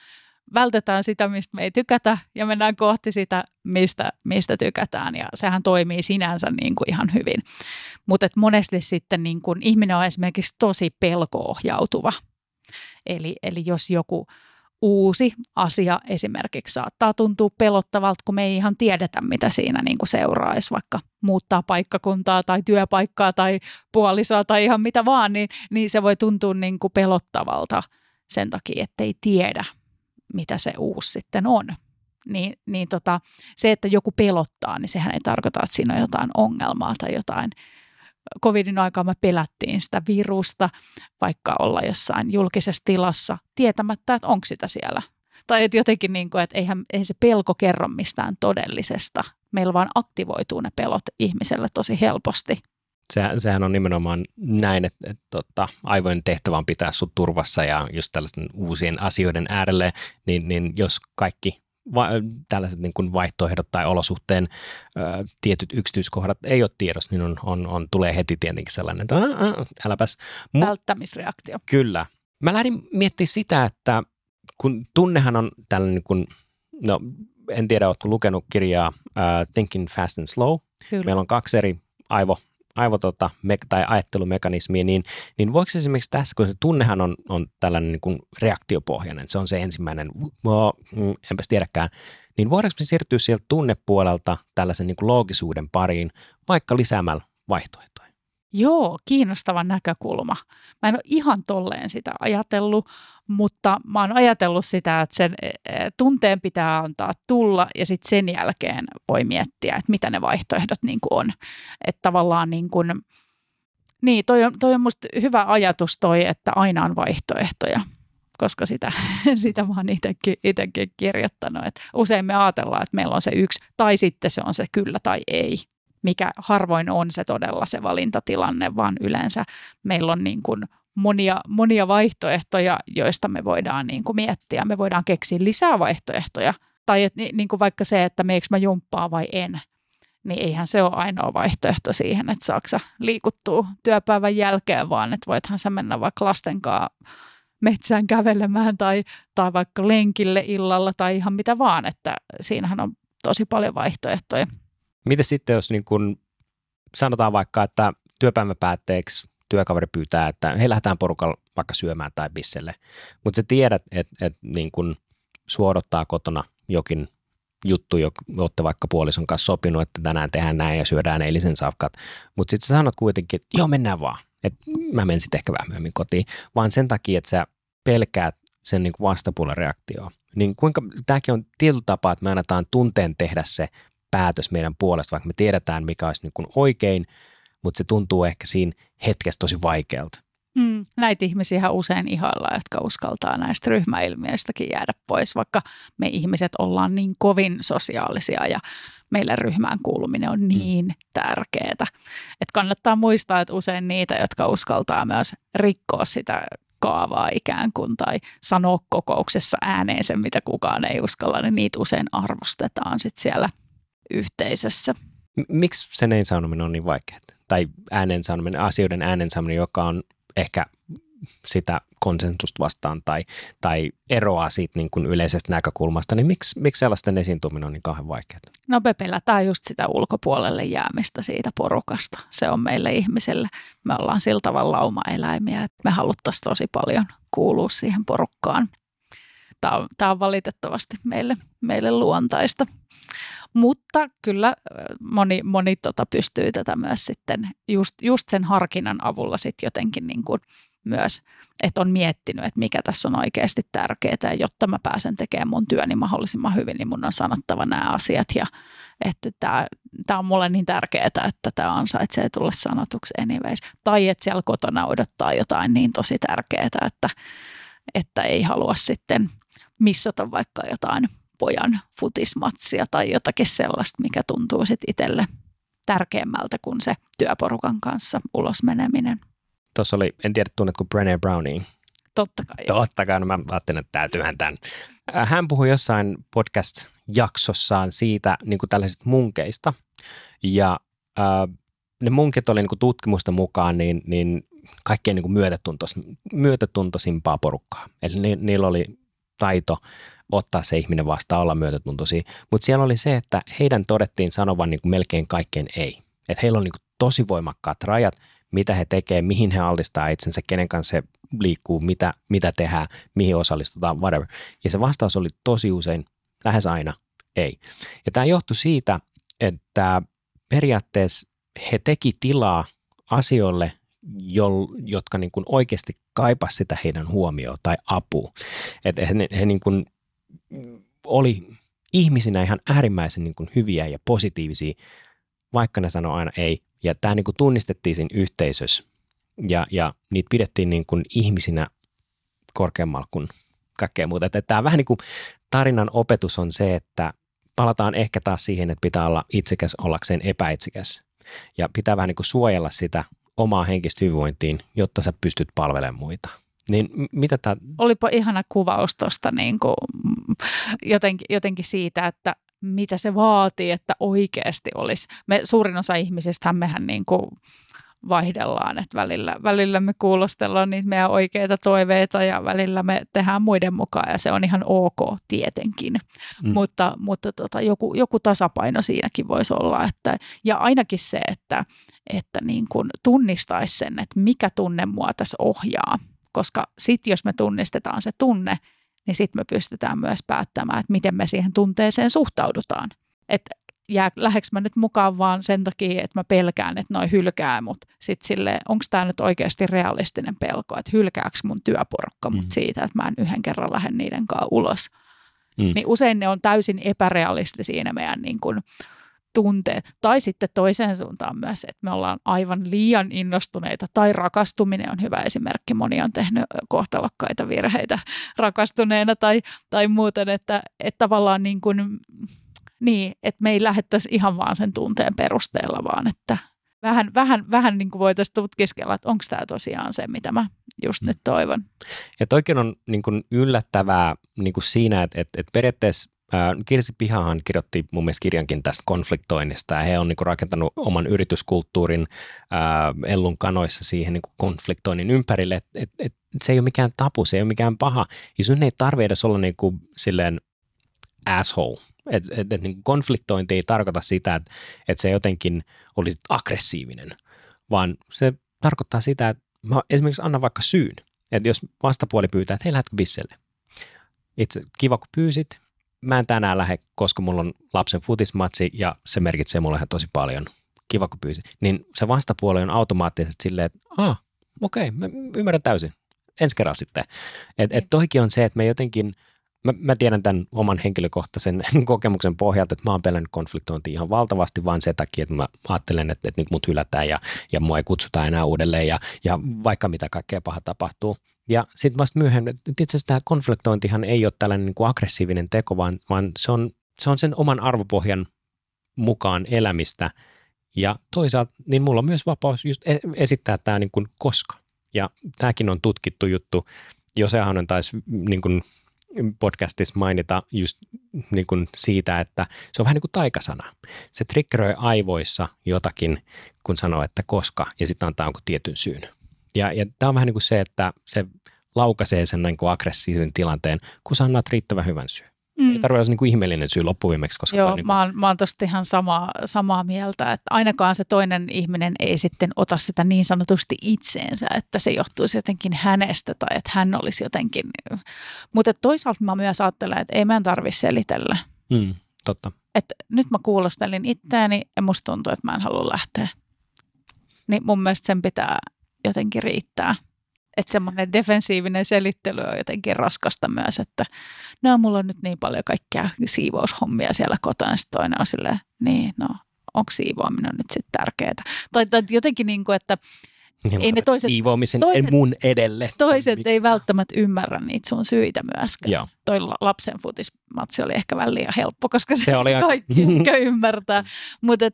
vältetään sitä, mistä me ei tykätä ja mennään kohti sitä, mistä, mistä tykätään ja sehän toimii sinänsä niin kuin ihan hyvin. Mutta monesti sitten niin kuin ihminen on esimerkiksi tosi pelkoohjautuva. Eli, eli jos joku uusi asia esimerkiksi saattaa tuntua pelottavalta, kun me ei ihan tiedetä, mitä siinä niin seuraisi, vaikka muuttaa paikkakuntaa tai työpaikkaa tai puolisoa tai ihan mitä vaan, niin, niin se voi tuntua niin kuin pelottavalta sen takia, että ei tiedä, mitä se uusi sitten on. Niin, niin tota, se, että joku pelottaa, niin sehän ei tarkoita, että siinä on jotain ongelmaa tai jotain. Covidin aikaa me pelättiin sitä virusta, vaikka olla jossain julkisessa tilassa, tietämättä, että onko sitä siellä. Tai että jotenkin, niin kuin, että eihän, eihän se pelko kerro mistään todellisesta. Meillä vaan aktivoituu ne pelot ihmiselle tosi helposti sehän, sehän on nimenomaan näin, että, että että tota, aivojen tehtävä on pitää sut turvassa ja just tällaisten uusien asioiden äärelle, niin, niin jos kaikki va- tällaiset niin kuin vaihtoehdot tai olosuhteen ö, tietyt yksityiskohdat ei ole tiedossa, niin on, on, on, tulee heti tietenkin sellainen, että ää, äläpäs. Mu- Välttämisreaktio. Kyllä. Mä lähdin miettimään sitä, että kun tunnehan on tällainen, niin kuin, no en tiedä, oletko lukenut kirjaa uh, Thinking Fast and Slow. Kyllä. Meillä on kaksi eri aivo aivotota, me, tai ajattelumekanismia, niin, niin voiko esimerkiksi tässä, kun se tunnehan on, on tällainen niin kuin reaktiopohjainen, se on se ensimmäinen, mm, enpäs tiedäkään, niin voidaanko me siirtyä sieltä tunnepuolelta tällaisen niin kuin loogisuuden pariin, vaikka lisäämällä vaihtoehtoja? Joo, kiinnostava näkökulma. Mä en ole ihan tolleen sitä ajatellut, mutta mä oon ajatellut sitä, että sen e, e, tunteen pitää antaa tulla ja sitten sen jälkeen voi miettiä, että mitä ne vaihtoehdot niin kuin on. Että tavallaan niin kuin, niin toi on, toi on musta hyvä ajatus toi, että aina on vaihtoehtoja koska sitä, *laughs* sitä mä oon itsekin, itsekin kirjoittanut. Et usein me ajatellaan, että meillä on se yksi, tai sitten se on se kyllä tai ei mikä harvoin on se todella se valintatilanne, vaan yleensä meillä on niin kuin monia, monia vaihtoehtoja, joista me voidaan niin kuin miettiä. Me voidaan keksiä lisää vaihtoehtoja. Tai et, niin kuin vaikka se, että meikö mä jumppaa vai en, niin eihän se ole ainoa vaihtoehto siihen, että saaksa liikuttua työpäivän jälkeen, vaan että voithan sä mennä vaikka lasten kanssa metsään kävelemään tai, tai vaikka lenkille illalla tai ihan mitä vaan, että siinähän on tosi paljon vaihtoehtoja. Miten sitten, jos niin kun sanotaan vaikka, että työpäivän päätteeksi työkaveri pyytää, että he lähdetään porukalla vaikka syömään tai bisselle, mutta sä tiedät, että, että niin kun suodottaa kotona jokin juttu, jo olette vaikka puolison kanssa sopinut, että tänään tehdään näin ja syödään eilisen safkat, mutta sitten sä sanot kuitenkin, että joo mennään vaan, että mä menen sitten ehkä vähän myöhemmin kotiin, vaan sen takia, että sä pelkäät sen niin vastapuolen reaktioon. Niin kuinka, tämäkin on tietyllä tapaa, että me annetaan tunteen tehdä se päätös meidän puolesta, vaikka me tiedetään, mikä olisi niin kuin oikein, mutta se tuntuu ehkä siinä hetkessä tosi vaikealta. Mm, näitä ihmisiä usein ihaillaan, jotka uskaltaa näistä ryhmäilmiöistäkin jäädä pois, vaikka me ihmiset ollaan niin kovin sosiaalisia ja meille ryhmään kuuluminen on mm. niin mm. tärkeää. Että kannattaa muistaa, että usein niitä, jotka uskaltaa myös rikkoa sitä kaavaa ikään kuin tai sanoa kokouksessa ääneen sen, mitä kukaan ei uskalla, niin niitä usein arvostetaan sitten siellä yhteisössä. Miksi sen ei sanominen on niin vaikeaa? Tai äänen sanominen, asioiden äänen sanominen, joka on ehkä sitä konsensusta vastaan tai, tai eroaa siitä niin kuin yleisestä näkökulmasta, niin miksi, miksi sellaisten esiintyminen on niin kauhean vaikeaa? No me pelätään just sitä ulkopuolelle jäämistä siitä porukasta. Se on meille ihmisille. Me ollaan sillä tavalla laumaeläimiä, että me haluttaisiin tosi paljon kuulua siihen porukkaan. Tämä on, tämä on valitettavasti meille, meille luontaista. Mutta kyllä moni, moni tota pystyy tätä myös sitten just, just sen harkinnan avulla sitten jotenkin niin kuin myös, että on miettinyt, että mikä tässä on oikeasti tärkeää ja jotta mä pääsen tekemään mun työni mahdollisimman hyvin, niin mun on sanottava nämä asiat ja että tämä, tämä on mulle niin tärkeää, että tämä ansaitsee tulla sanotuksi anyways. Tai että siellä kotona odottaa jotain niin tosi tärkeää, että, että ei halua sitten missata vaikka jotain pojan futismatsia tai jotakin sellaista, mikä tuntuu sitten itselle tärkeämmältä kuin se työporukan kanssa ulos meneminen. Tuossa oli, en tiedä tunnetko Brené Browning. Totta kai. Totta kai, no mä ajattelin, että täytyyhän tämän. Äh, hän puhui jossain podcast-jaksossaan siitä niin kuin tällaisista munkeista. Ja äh, ne munkit oli niin kuin tutkimusten mukaan niin, niin kaikkein niin kuin myötätuntoisimpaa porukkaa. Eli ni, niillä oli taito ottaa se ihminen vastaan, olla myötätuntoisia. Mutta siellä oli se, että heidän todettiin sanovan niin kuin melkein kaikkeen ei. Että heillä on niin kuin tosi voimakkaat rajat, mitä he tekevät, mihin he altistaa itsensä, kenen kanssa he liikkuu, mitä, mitä tehdään, mihin osallistutaan, whatever. Ja se vastaus oli tosi usein, lähes aina, ei. Ja tämä johtui siitä, että periaatteessa he teki tilaa asioille, jotka niin kuin oikeasti kaipasivat sitä heidän huomioon tai apua. Että he, he niin kuin oli ihmisinä ihan äärimmäisen niin kuin hyviä ja positiivisia, vaikka ne sanoi aina ei. Ja tämä niin kuin tunnistettiin siinä yhteisössä ja, ja niitä pidettiin niin kuin ihmisinä korkeammalla kuin kaikkea muuta. Että tämä vähän niin kuin tarinan opetus on se, että palataan ehkä taas siihen, että pitää olla itsekäs ollakseen epäitsekäs. Ja pitää vähän niin kuin suojella sitä omaa henkistä hyvinvointiin, jotta sä pystyt palvelemaan muita. Niin mitä tää... Olipa ihana kuvaus tuosta niin kuin, jotenkin, jotenkin siitä, että mitä se vaatii, että oikeasti olisi. Me, suurin osa ihmisistä mehän niin kuin vaihdellaan, että välillä, välillä me kuulostellaan niitä meidän oikeita toiveita ja välillä me tehdään muiden mukaan ja se on ihan ok tietenkin, mm. mutta, mutta tota, joku, joku tasapaino siinäkin voisi olla. Että, ja ainakin se, että, että niin kuin tunnistaisi sen, että mikä tunne mua tässä ohjaa, koska sitten jos me tunnistetaan se tunne, niin sitten me pystytään myös päättämään, että miten me siihen tunteeseen suhtaudutaan. Että jää, läheks mä nyt mukaan vaan sen takia, että mä pelkään, että noi hylkää mut. Sitten sille, onko tämä nyt oikeasti realistinen pelko, että hylkääkö mun työporukka mut mm. siitä, että mä en yhden kerran lähde niiden kanssa ulos. Mm. Niin usein ne on täysin epärealistisia ne meidän niin kuin, tunteet. Tai sitten toiseen suuntaan myös, että me ollaan aivan liian innostuneita. Tai rakastuminen on hyvä esimerkki. Moni on tehnyt kohtalokkaita virheitä rakastuneena tai, tai muuten, että, että tavallaan niin kuin, niin, että me ei lähdettäisi ihan vaan sen tunteen perusteella, vaan että vähän, vähän, vähän niin kuin voitaisiin tutkiskella, että onko tämä tosiaan se, mitä mä just mm. nyt toivon. Ja toikin on niin kuin yllättävää niin kuin siinä, että, että, että periaatteessa Kirsi Pihahan kirjoitti mun mielestä kirjankin tästä konfliktoinnista ja he on niinku rakentanut oman yrityskulttuurin ää, Ellun kanoissa siihen niinku konfliktoinnin ympärille, että et, et, se ei ole mikään tapu, se ei ole mikään paha ja sun ei tarvitse edes olla niinku silleen asshole. Et, et, et, niin konfliktointi ei tarkoita sitä, että et se jotenkin olisi aggressiivinen, vaan se tarkoittaa sitä, että mä esimerkiksi annan vaikka syyn. Että jos vastapuoli pyytää, että hei, lähdetkö bisselle? Itse kiva, kun pyysit, mä en tänään lähde, koska mulla on lapsen futismatsi ja se merkitsee mulle ihan tosi paljon. Kiva, kun pyysit. Niin se vastapuoli on automaattisesti silleen, että ah, okei, okay, mä ymmärrän täysin. Ensi kerran sitten. Että et toikin on se, että me jotenkin mä, mä tiedän tämän oman henkilökohtaisen *laughs* kokemuksen pohjalta, että mä oon pelännyt konfliktointia ihan valtavasti vaan sen takia, että mä ajattelen, että, että nyt mut hylätään ja, ja mua ei kutsuta enää uudelleen ja, ja vaikka mitä kaikkea paha tapahtuu. Ja sitten vasta myöhemmin, itse asiassa tämä konfliktointihan ei ole tällainen niin kuin aggressiivinen teko, vaan, vaan se, on, se on sen oman arvopohjan mukaan elämistä. Ja toisaalta niin mulla on myös vapaus just e-, esittää tämä niin kuin koska. Ja tämäkin on tutkittu juttu. Jos on taisi niin kuin podcastissa mainita just niin kuin siitä, että se on vähän niin kuin taikasana. Se triggeröi aivoissa jotakin, kun sanoo, että koska, ja sitten antaa jonkun tietyn syyn. Ja, ja tämä on vähän niin kuin se, että se laukaisee sen niin kuin aggressiivisen tilanteen, kun sä annat riittävän hyvän syyn. Mm. Ei tarvitse olla niin kuin ihmeellinen syy loppuviimeksi. Koska Joo, niin kuin... mä oon, mä oon tosta ihan sama, samaa mieltä, että ainakaan se toinen ihminen ei sitten ota sitä niin sanotusti itseensä, että se johtuisi jotenkin hänestä tai että hän olisi jotenkin. Mutta toisaalta mä myös ajattelen, että ei meidän tarvitse selitellä. Mm, totta. Että nyt mä kuulostelin itseäni ja musta tuntuu, että mä en halua lähteä. Niin mun mielestä sen pitää jotenkin riittää. Että semmoinen defensiivinen selittely on jotenkin raskasta myös, että no mulla on nyt niin paljon kaikkia siivoushommia siellä kotona. Sitten toinen on silleen, niin no onko siivoaminen nyt sitten tärkeää. Tai, tai jotenkin niin kuin, että niin, ei ne toiset, siivoamisen toiset, mun edelle. Toiset ei välttämättä ymmärrä niitä sun syitä myöskään. Joo. Toi lapsen futismatsi oli ehkä vähän liian helppo, koska se, se oli kaikki aika... *laughs* ymmärtää. Mutta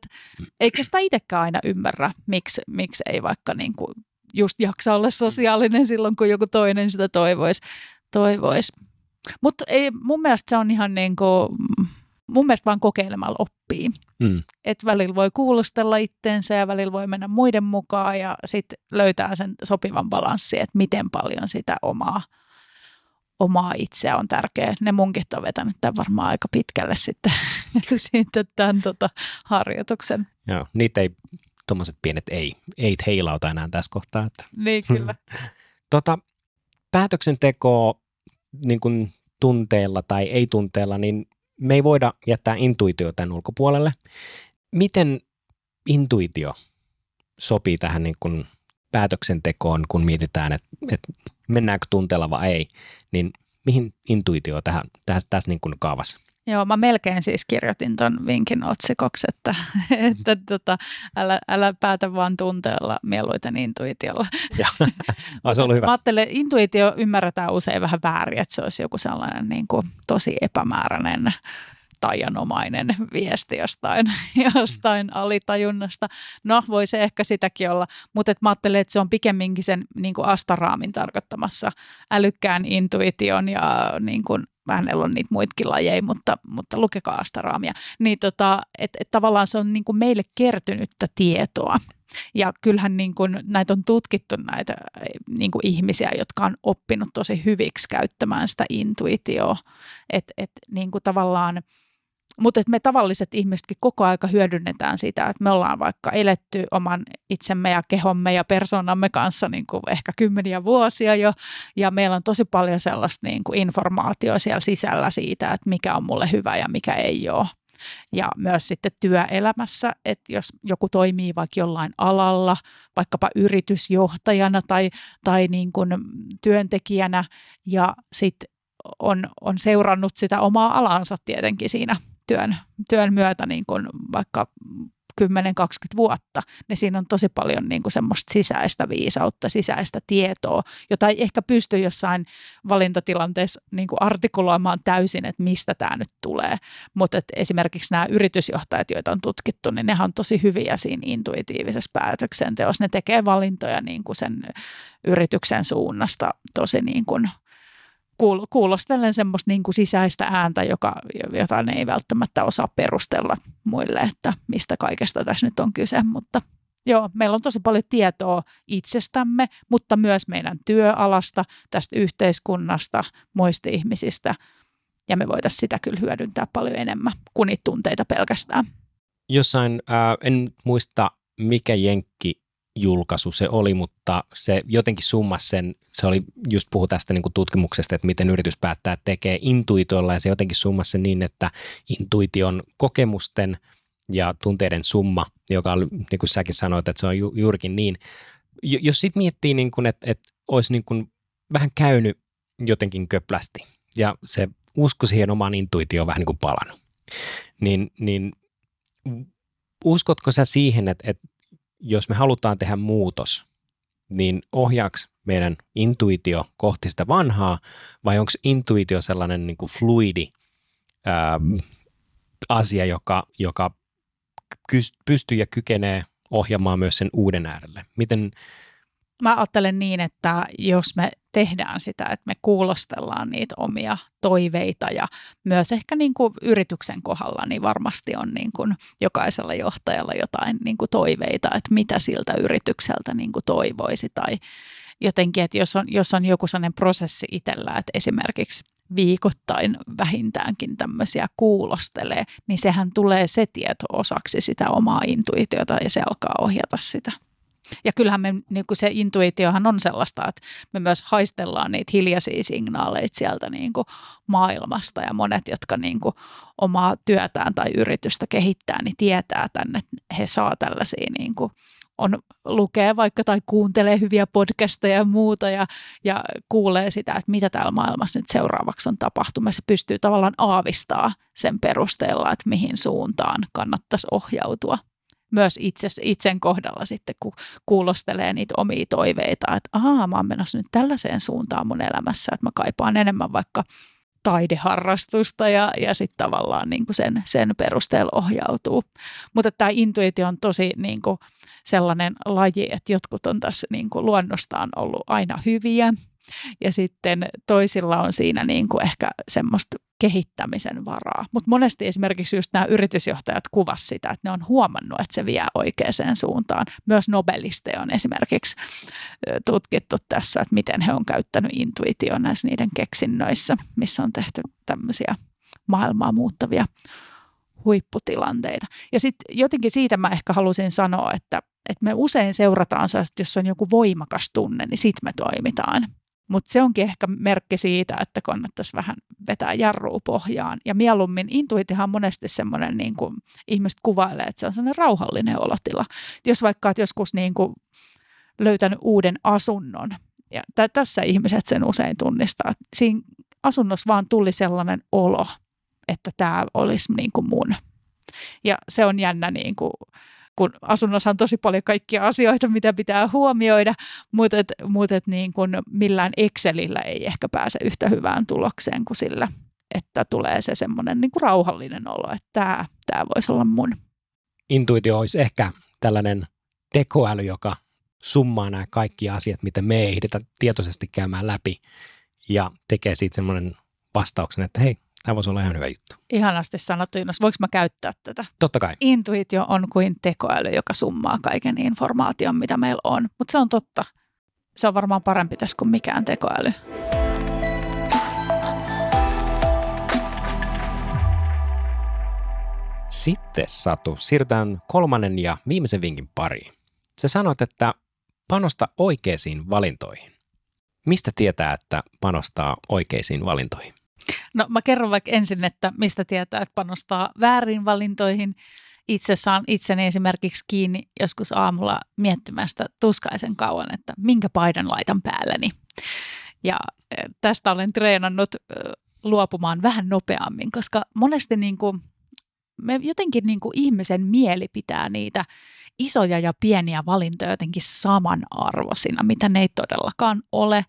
eikä sitä itsekään aina ymmärrä, miksi, miksi ei vaikka niin kuin just jaksa olla sosiaalinen silloin, kun joku toinen sitä toivoisi. Toivois. Mutta mun mielestä se on ihan niin kuin, mun mielestä vaan kokeilemalla oppii. Mm. Että välillä voi kuulostella itteensä ja välillä voi mennä muiden mukaan ja sitten löytää sen sopivan balanssin, että miten paljon sitä omaa, omaa itseä on tärkeää. Ne munkit on vetänyt tämän varmaan aika pitkälle sitten, *laughs* sitten tämän tota, harjoituksen. Joo, niitä ei tuommoiset pienet ei, ei heilauta enää tässä kohtaa. Että. Niin, kyllä. *laughs* tota, päätöksenteko niin kuin tunteella tai ei-tunteella, niin me ei voida jättää intuitio tämän ulkopuolelle. Miten intuitio sopii tähän niin kuin päätöksentekoon, kun mietitään, että, että mennäänkö tunteella vai ei, niin mihin intuitio tähän, tässä, tässä niin kuin kaavassa? Joo, mä melkein siis kirjoitin ton vinkin otsikoksi, että, *laughs* että tota, älä, älä päätä vaan tunteella, mieluiten intuitiolla. *laughs* se ollut hyvä. Mä ajattelen, intuitio ymmärretään usein vähän väärin, että se olisi joku sellainen niin kuin, tosi epämääräinen taianomainen viesti jostain, *laughs* jostain alitajunnasta. No, voi se ehkä sitäkin olla, mutta et mä ajattelen, että se on pikemminkin sen niin kuin astaraamin tarkoittamassa älykkään intuition ja niin kuin hänellä on niitä muitakin lajeja, mutta, mutta lukekaa astaraamia, niin tota, että et tavallaan se on niin kuin meille kertynyttä tietoa. Ja kyllähän niin kuin näitä on tutkittu näitä niin kuin ihmisiä, jotka on oppinut tosi hyviksi käyttämään sitä intuitioa, että et, niin tavallaan – mutta me tavalliset ihmisetkin koko aika hyödynnetään sitä, että me ollaan vaikka eletty oman itsemme ja kehomme ja persoonamme kanssa niin kuin ehkä kymmeniä vuosia jo, ja meillä on tosi paljon sellaista niin kuin informaatiota siellä sisällä siitä, että mikä on mulle hyvä ja mikä ei ole. Ja myös sitten työelämässä, että jos joku toimii vaikka jollain alalla, vaikkapa yritysjohtajana tai, tai niin kuin työntekijänä, ja sitten on, on seurannut sitä omaa alansa tietenkin siinä työn, työn myötä niin kuin vaikka 10-20 vuotta, niin siinä on tosi paljon niin kuin semmoista sisäistä viisautta, sisäistä tietoa, jota ei ehkä pysty jossain valintatilanteessa niin kuin artikuloimaan täysin, että mistä tämä nyt tulee. Mutta esimerkiksi nämä yritysjohtajat, joita on tutkittu, niin nehän on tosi hyviä siinä intuitiivisessa päätöksenteossa. Ne tekee valintoja niin kuin sen yrityksen suunnasta tosi niin kuin – kuulostellen semmoista niin kuin sisäistä ääntä, joka, jota ne ei välttämättä osaa perustella muille, että mistä kaikesta tässä nyt on kyse, mutta joo, meillä on tosi paljon tietoa itsestämme, mutta myös meidän työalasta, tästä yhteiskunnasta, muista ihmisistä, ja me voitaisiin sitä kyllä hyödyntää paljon enemmän kuin niitä tunteita pelkästään. Jossain, äh, en muista mikä jenkki julkaisu se oli, mutta se jotenkin summas sen, se oli just puhu tästä niin kuin tutkimuksesta, että miten yritys päättää tekee intuitiolla ja se jotenkin summas sen niin, että intuition kokemusten ja tunteiden summa, joka oli, niin kuin säkin sanoit, että se on ju, juurikin niin. Jos sitten miettii, niin kuin, että, että olisi niin kuin vähän käynyt jotenkin köplästi ja se usko siihen omaan intuitioon vähän niin kuin palannut. Niin, niin uskotko sä siihen, että, että jos me halutaan tehdä muutos, niin ohjaaks meidän intuitio kohti sitä vanhaa, vai onko intuitio sellainen niin kuin fluidi ää, asia, joka, joka pystyy ja kykenee ohjaamaan myös sen uuden äärelle? Miten, Mä ajattelen niin, että jos me tehdään sitä, että me kuulostellaan niitä omia toiveita ja myös ehkä niin kuin yrityksen kohdalla, niin varmasti on niin kuin jokaisella johtajalla jotain niin kuin toiveita, että mitä siltä yritykseltä niin kuin toivoisi tai jotenkin, että jos on, jos on joku sellainen prosessi itsellä, että esimerkiksi viikoittain vähintäänkin tämmöisiä kuulostelee, niin sehän tulee se tieto osaksi sitä omaa intuitiota ja se alkaa ohjata sitä. Ja kyllähän me, niin kuin se intuitiohan on sellaista, että me myös haistellaan niitä hiljaisia signaaleita sieltä niin kuin maailmasta ja monet, jotka niin kuin omaa työtään tai yritystä kehittää, niin tietää tänne, että he saa tällaisia niin kuin on, lukee vaikka tai kuuntelee hyviä podcasteja ja muuta ja, ja kuulee sitä, että mitä täällä maailmassa nyt seuraavaksi on tapahtumassa. Pystyy tavallaan aavistaa sen perusteella, että mihin suuntaan kannattaisi ohjautua myös itse, itsen kohdalla sitten, kun kuulostelee niitä omia toiveita, että ahaa, mä oon menossa nyt tällaiseen suuntaan mun elämässä, että mä kaipaan enemmän vaikka taideharrastusta ja, ja sitten tavallaan niin kuin sen, sen perusteella ohjautuu. Mutta tämä intuitio on tosi niin sellainen laji, että jotkut on tässä niin luonnostaan ollut aina hyviä ja sitten toisilla on siinä niin kuin ehkä semmoista kehittämisen varaa. Mutta monesti esimerkiksi just nämä yritysjohtajat kuvas sitä, että ne on huomannut, että se vie oikeaan suuntaan. Myös nobelisteja on esimerkiksi tutkittu tässä, että miten he on käyttänyt intuitio näissä niiden keksinnöissä, missä on tehty tämmöisiä maailmaa muuttavia huipputilanteita. Ja sitten jotenkin siitä mä ehkä halusin sanoa, että, että me usein seurataan sellaista, jos on joku voimakas tunne, niin sitten me toimitaan. Mutta se onkin ehkä merkki siitä, että kannattaisi vähän vetää jarrua pohjaan. Ja mieluummin intuitihan on monesti semmoinen, niin kuin ihmiset kuvailee, että se on semmoinen rauhallinen olotila. Jos vaikka olet joskus niin kuin löytänyt uuden asunnon, ja t- tässä ihmiset sen usein tunnistaa. Siinä asunnossa vaan tuli sellainen olo, että tämä olisi niin kuin mun. Ja se on jännä niin kuin kun asunnossa on tosi paljon kaikkia asioita, mitä pitää huomioida, mutta, et, mutta et niin kuin millään Excelillä ei ehkä pääse yhtä hyvään tulokseen kuin sillä, että tulee se semmoinen niin kuin rauhallinen olo, että tämä, tämä voisi olla mun. Intuitio olisi ehkä tällainen tekoäly, joka summaa nämä kaikki asiat, mitä me ei ehditä tietoisesti käymään läpi ja tekee siitä semmoinen vastauksen, että hei, Tämä voisi olla ihan hyvä juttu. Ihanasti sanottu, Jonas. Voinko mä käyttää tätä? Totta kai. Intuitio on kuin tekoäly, joka summaa kaiken informaation, mitä meillä on. Mutta se on totta. Se on varmaan parempi tässä kuin mikään tekoäly. Sitten Satu, siirrytään kolmannen ja viimeisen vinkin pariin. Se sanot, että panosta oikeisiin valintoihin. Mistä tietää, että panostaa oikeisiin valintoihin? No mä kerron vaikka ensin, että mistä tietää, että panostaa väärin valintoihin. Itse saan itseni esimerkiksi kiinni joskus aamulla miettimästä tuskaisen kauan, että minkä paidan laitan päälleni. Ja e, tästä olen treenannut luopumaan vähän nopeammin, koska monesti niin kuin, me jotenkin niin kuin ihmisen mieli pitää niitä isoja ja pieniä valintoja jotenkin samanarvoisina, mitä ne ei todellakaan ole.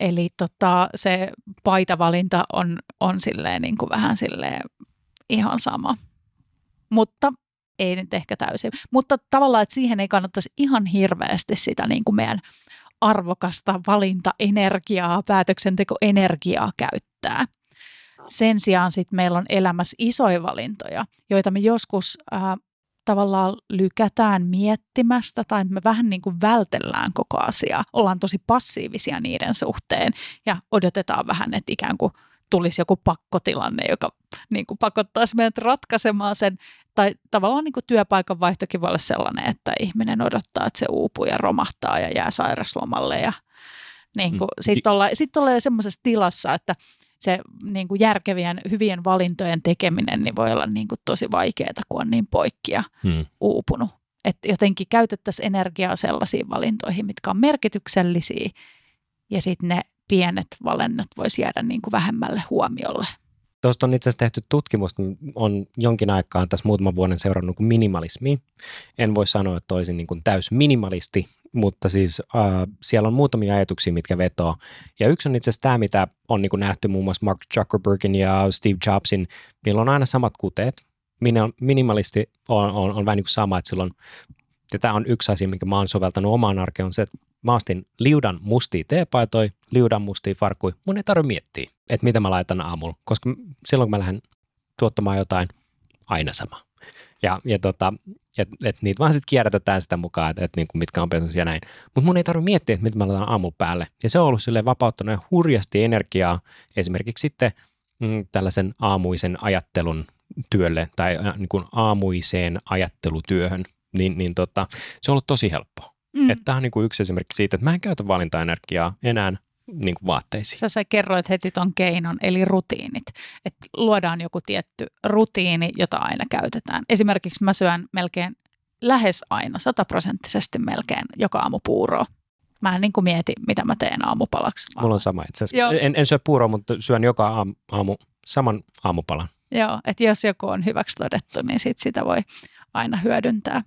Eli tota, se paitavalinta on, on silleen niin kuin vähän silleen ihan sama. Mutta ei nyt ehkä täysin. Mutta tavallaan, että siihen ei kannattaisi ihan hirveästi sitä niin kuin meidän arvokasta valintaenergiaa, päätöksentekoenergiaa käyttää. Sen sijaan sitten meillä on elämässä isoja valintoja, joita me joskus ää, tavallaan lykätään miettimästä tai me vähän niin kuin vältellään koko asiaa. Ollaan tosi passiivisia niiden suhteen ja odotetaan vähän, että ikään kuin tulisi joku pakkotilanne, joka niin kuin pakottaisi meidät ratkaisemaan sen. Tai tavallaan niin kuin työpaikan vaihtokin voi olla sellainen, että ihminen odottaa, että se uupuu ja romahtaa ja jää sairaslomalle. Ja niin kuin, mm. sitten ollaan, sit ollaan semmoisessa tilassa, että se niin kuin järkevien, hyvien valintojen tekeminen niin voi olla niin kuin tosi vaikeaa, kun on niin poikkia hmm. uupunut. Että jotenkin käytettäisiin energiaa sellaisiin valintoihin, mitkä on merkityksellisiä, ja sitten ne pienet valinnat voisi jäädä niin kuin vähemmälle huomiolle. Tuosta on itse asiassa tehty tutkimus, on jonkin aikaa tässä muutaman vuoden seurannut kuin minimalismi. En voi sanoa, että olisin niin täys minimalisti, mutta siis äh, siellä on muutamia ajatuksia, mitkä vetoo. Ja yksi on itse asiassa tämä, mitä on niin nähty muun muassa Mark Zuckerbergin ja Steve Jobsin. Niillä on aina samat kuteet. Minimalisti on, on, on vähän niin kuin sama, että silloin ja tämä on yksi asia, minkä mä oon soveltanut omaan arkeen, on se, että mä ostin liudan mustia teepaitoja, liudan mustia farkkuja. Mun ei tarvitse miettiä, että mitä mä laitan aamulla, koska silloin kun mä lähden tuottamaan jotain, aina sama. Ja, ja tota, et, et niitä vaan sitten kierrätetään sitä mukaan, että et niinku mitkä on pesus ja näin. Mutta mun ei tarvitse miettiä, että mitä mä laitan aamulla päälle. Ja se on ollut silleen vapauttanut hurjasti energiaa esimerkiksi sitten mm, tällaisen aamuisen ajattelun työlle tai äh, niin kuin aamuiseen ajattelutyöhön, niin, niin tota, se on ollut tosi helppoa. Mm. Että tämä on niin kuin yksi esimerkki siitä, että mä en käytä valintaenergiaa enää niin kuin vaatteisiin. Sä, sä kerroit heti ton keinon, eli rutiinit. Että luodaan joku tietty rutiini, jota aina käytetään. Esimerkiksi mä syön melkein lähes aina, sataprosenttisesti melkein joka aamu puuroa. Mä en niin kuin mieti, mitä mä teen aamupalaksi. Mulla on sama itse asiassa. En, en syö puuroa, mutta syön joka aamu, aamu saman aamupalan. Joo, että jos joku on hyväksi todettu, niin sit sitä voi aina hyödyntää.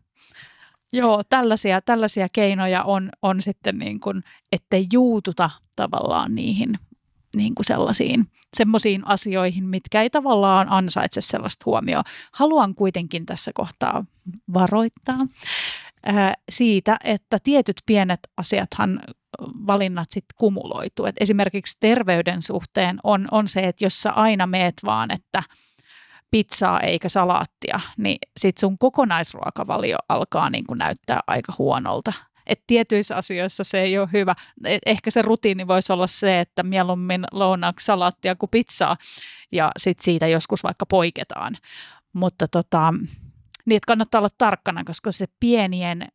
Joo, tällaisia, tällaisia keinoja on, on sitten niin kuin, ettei juututa tavallaan niihin niin kuin sellaisiin semmoisiin asioihin, mitkä ei tavallaan ansaitse sellaista huomioon. Haluan kuitenkin tässä kohtaa varoittaa ää, siitä, että tietyt pienet asiathan valinnat sitten kumuloituu. Et esimerkiksi terveyden suhteen on, on se, että jos sä aina meet vaan, että – pizzaa eikä salaattia, niin sit sun kokonaisruokavalio alkaa niin kuin näyttää aika huonolta. Et tietyissä asioissa se ei ole hyvä. Et ehkä se rutiini voisi olla se, että mieluummin lounaaksi salaattia kuin pizzaa ja sit siitä joskus vaikka poiketaan. Mutta tota, niin kannattaa olla tarkkana, koska se pienien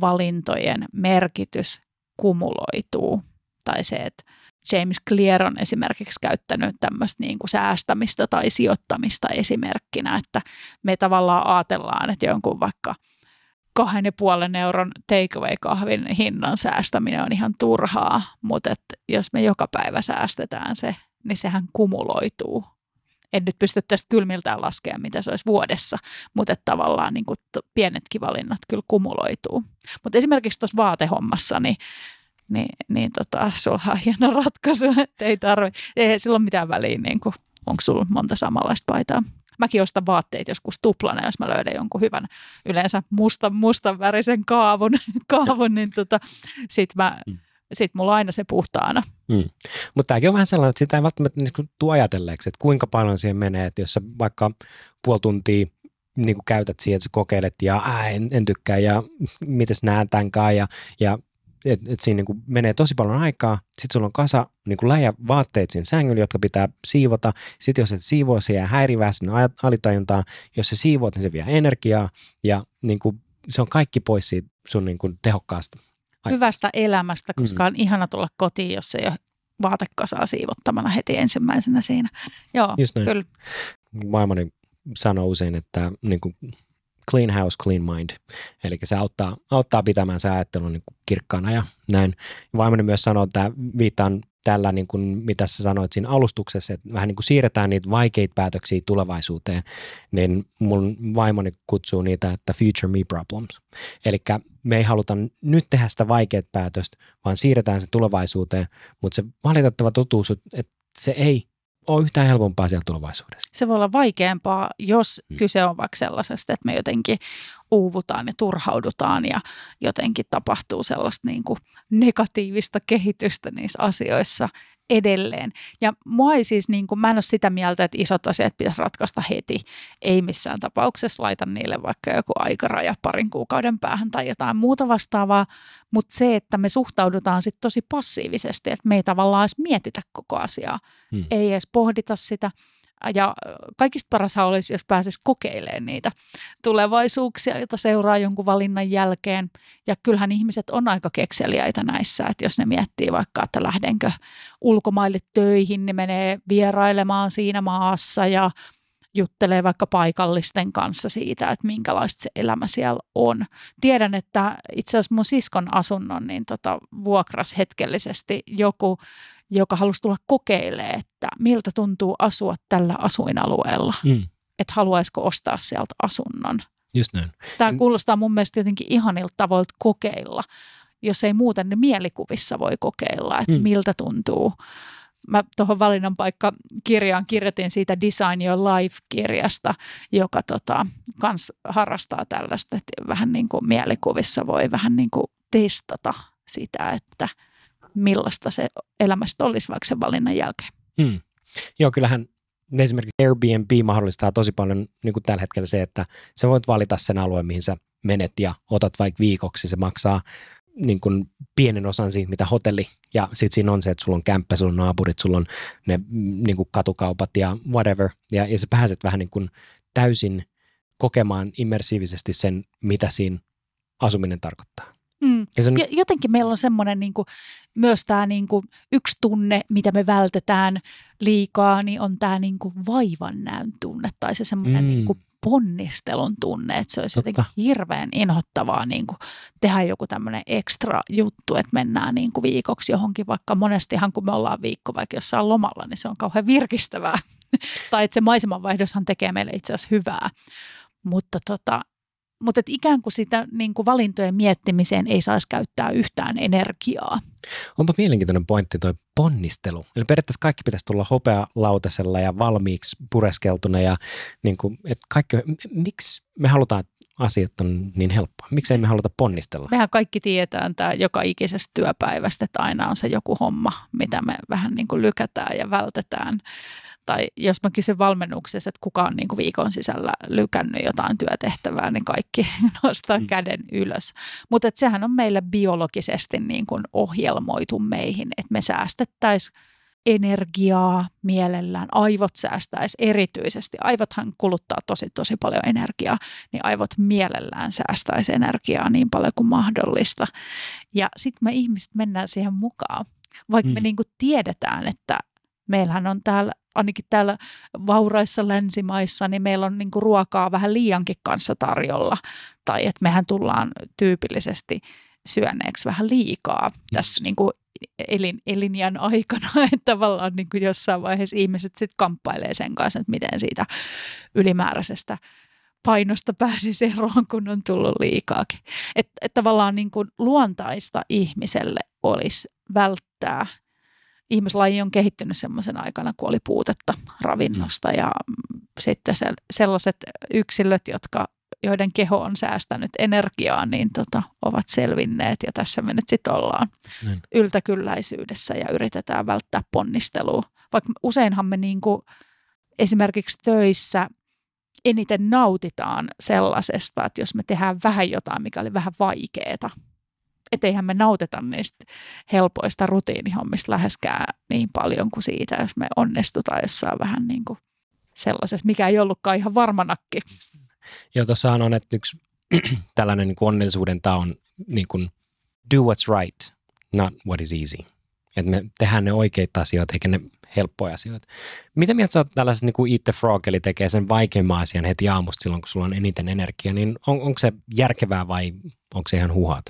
valintojen merkitys kumuloituu. Tai se, että James Clear on esimerkiksi käyttänyt tämmöistä niin kuin säästämistä tai sijoittamista esimerkkinä, että me tavallaan ajatellaan, että jonkun vaikka kahden ja puolen euron takeaway-kahvin hinnan säästäminen on ihan turhaa, mutta että jos me joka päivä säästetään se, niin sehän kumuloituu. En nyt pysty tästä kylmiltään laskemaan, mitä se olisi vuodessa, mutta että tavallaan niin kuin pienetkin valinnat kyllä kumuloituu. Mutta esimerkiksi tuossa vaatehommassa, niin niin, niin tota, sulla on hieno ratkaisu, että ei tarvitse, ei sillä ole mitään väliä, niin kuin, onko sulla monta samanlaista paitaa. Mäkin ostan vaatteet joskus tuplana, jos mä löydän jonkun hyvän, yleensä mustan, mustan värisen kaavun, *laughs* kaavun niin tota, sit mä, mm. sit mulla on aina se puhtaana. Mm. Mutta tämäkin on vähän sellainen, että sitä ei välttämättä niin tuo ajatelleeksi, että kuinka paljon siihen menee, että jos sä vaikka puoli tuntia niin kuin käytät siihen, että sä kokeilet ja ää, en, en tykkää ja mites näen tämän ja, ja että et siinä niin menee tosi paljon aikaa. Sitten sulla on kasa niin läjä vaatteet siinä sängyllä, jotka pitää siivota. Sitten jos et siivoo, se jää häirivää sinne alitajuntaan. Jos se siivoat, niin se vie energiaa ja niin kuin, se on kaikki pois siitä sun niin kuin tehokkaasta. Hyvästä elämästä, koska mm. on ihana tulla kotiin, jos ei ole vaatekasaa siivottamana heti ensimmäisenä siinä. Joo, Just näin. kyllä. Vaimoni sanoo usein, että niin kuin clean house, clean mind. Eli se auttaa, auttaa pitämään se ajattelun niin kirkkaana ja näin. Vaimoni myös sanoo, että viittaan tällä, niin kuin, mitä sä sanoit siinä alustuksessa, että vähän niin kuin siirretään niitä vaikeita päätöksiä tulevaisuuteen, niin mun vaimoni kutsuu niitä, että future me problems. Eli me ei haluta nyt tehdä sitä vaikeat päätöstä, vaan siirretään se tulevaisuuteen, mutta se valitettava totuus, että se ei ole yhtään helpompaa siellä tulevaisuudessa. Se voi olla vaikeampaa, jos mm. kyse on vaikka sellaisesta, että me jotenkin uuvutaan ja turhaudutaan ja jotenkin tapahtuu sellaista niin kuin negatiivista kehitystä niissä asioissa edelleen. Ja mua ei siis, niin kuin, mä en ole sitä mieltä, että isot asiat pitäisi ratkaista heti. Ei missään tapauksessa laita niille vaikka joku aikaraja parin kuukauden päähän tai jotain muuta vastaavaa. Mutta se, että me suhtaudutaan sitten tosi passiivisesti, että me ei tavallaan edes mietitä koko asiaa. Hmm. Ei edes pohdita sitä ja kaikista parasta olisi, jos pääsisi kokeilemaan niitä tulevaisuuksia, joita seuraa jonkun valinnan jälkeen. Ja kyllähän ihmiset on aika kekseliäitä näissä, että jos ne miettii vaikka, että lähdenkö ulkomaille töihin, niin menee vierailemaan siinä maassa ja juttelee vaikka paikallisten kanssa siitä, että minkälaista se elämä siellä on. Tiedän, että itse asiassa mun siskon asunnon niin tota, vuokras hetkellisesti joku joka halusi tulla kokeilemaan, että miltä tuntuu asua tällä asuinalueella. Mm. Että haluaisiko ostaa sieltä asunnon. Just näin. Tämä kuulostaa mun mielestä jotenkin ihanilta tavoilta kokeilla. Jos ei muuten, niin mielikuvissa voi kokeilla, että Mm. mm. miltä tuntuu. Mä tuohon valinnan paikka kirjaan kirjoitin siitä Design Your Life-kirjasta, joka tota, kans harrastaa tällaista, että vähän niin kuin mielikuvissa voi vähän niin kuin testata sitä, että millaista se elämästä olisi vaikka sen valinnan jälkeen. Mm. Joo, kyllähän esimerkiksi Airbnb mahdollistaa tosi paljon niin kuin tällä hetkellä se, että sä voit valita sen alueen, mihin sä menet ja otat vaikka viikoksi. Se maksaa niin kuin pienen osan siitä, mitä hotelli. Ja sitten siinä on se, että sulla on kämppä, sulla on naapurit, sulla on ne niin kuin katukaupat ja whatever. Ja, ja sä pääset vähän niin kuin täysin kokemaan immersiivisesti sen, mitä siinä asuminen tarkoittaa. Mm. Ja se on, jotenkin meillä on semmoinen niin kuin, myös tämä niin kuin, yksi tunne, mitä me vältetään liikaa, niin on tämä niin kuin vaivannäön tunne tai se semmoinen Mm. mm. niin kuin ponnistelun tunne, että se olisi Totta. jotenkin hirveän inhottavaa niin kuin, tehdä joku tämmöinen ekstra juttu, että mennään niin kuin viikoksi johonkin, vaikka monestihan kun me ollaan viikko vaikka jossain lomalla, niin se on kauhean virkistävää. *laughs* tai että se maisemanvaihdoshan tekee meille itse asiassa hyvää. Mutta tota, mutta et ikään kuin sitä niin kuin valintojen miettimiseen ei saisi käyttää yhtään energiaa. Onpa mielenkiintoinen pointti toi ponnistelu. Eli periaatteessa kaikki pitäisi tulla hopealautasella ja valmiiksi pureskeltuna ja niin kuin, että kaikki, miksi me halutaan, että asiat on niin helppoa? Miksi ei me haluta ponnistella? Mehän kaikki tietää tämä joka ikisestä työpäivästä, että aina on se joku homma, mitä me vähän niin kuin lykätään ja vältetään. Tai jos mä kysyn valmennuksessa, että kuka on niin kuin viikon sisällä lykännyt jotain työtehtävää, niin kaikki *laughs* nostaa Mm. käden ylös. Mutta sehän on meille biologisesti niin kuin ohjelmoitu meihin, että me säästettäisiin energiaa mielellään, aivot säästäisi erityisesti. Aivothan kuluttaa tosi tosi paljon energiaa, niin aivot mielellään säästäisi energiaa niin paljon kuin mahdollista. Ja sitten me ihmiset mennään siihen mukaan, vaikka mm. me Mm. niin kuin tiedetään, että meillähän on täällä, ainakin täällä vauraissa länsimaissa, niin meillä on niin kuin ruokaa vähän liiankin kanssa tarjolla. Tai että mehän tullaan tyypillisesti syöneeksi vähän liikaa tässä niin kuin elin, elinjän aikana, *laughs* että tavallaan niin kuin jossain vaiheessa ihmiset sitten kamppailee sen kanssa, että miten siitä ylimääräisestä painosta pääsisi eroon, kun on tullut liikaakin. Että et tavallaan niin kuin luontaista ihmiselle olisi välttää. Ihmislaji on kehittynyt semmoisen aikana, kun oli puutetta ravinnosta ja sitten se, sellaiset yksilöt, jotka joiden keho on säästänyt energiaa, niin tota, ovat selvinneet ja tässä me nyt sitten ollaan Näin. yltäkylläisyydessä ja yritetään välttää ponnistelua. Vaikka useinhan me niin kuin esimerkiksi töissä eniten nautitaan sellaisesta, että jos me tehdään vähän jotain, mikä oli vähän vaikeaa, että eihän me nautita niistä helpoista rutiinihommista läheskään niin paljon kuin siitä, jos me onnistutaan jossain vähän niin kuin sellaisessa, mikä ei ollutkaan ihan varmanakki. Joo, tuossahan on, että yksi *clears throat* tällainen niin kuin onnellisuuden tao on niin kuin do what's right, not what is easy. Että me tehdään ne oikeita asioita, eikä ne helppoja asioita. Mitä mieltä sä oot tällaisessa niin kuin Eat the Frog, eli tekee sen vaikeimman asian heti aamusta silloin, kun sulla on eniten energiaa, niin on, onko se järkevää vai onko se ihan huhat?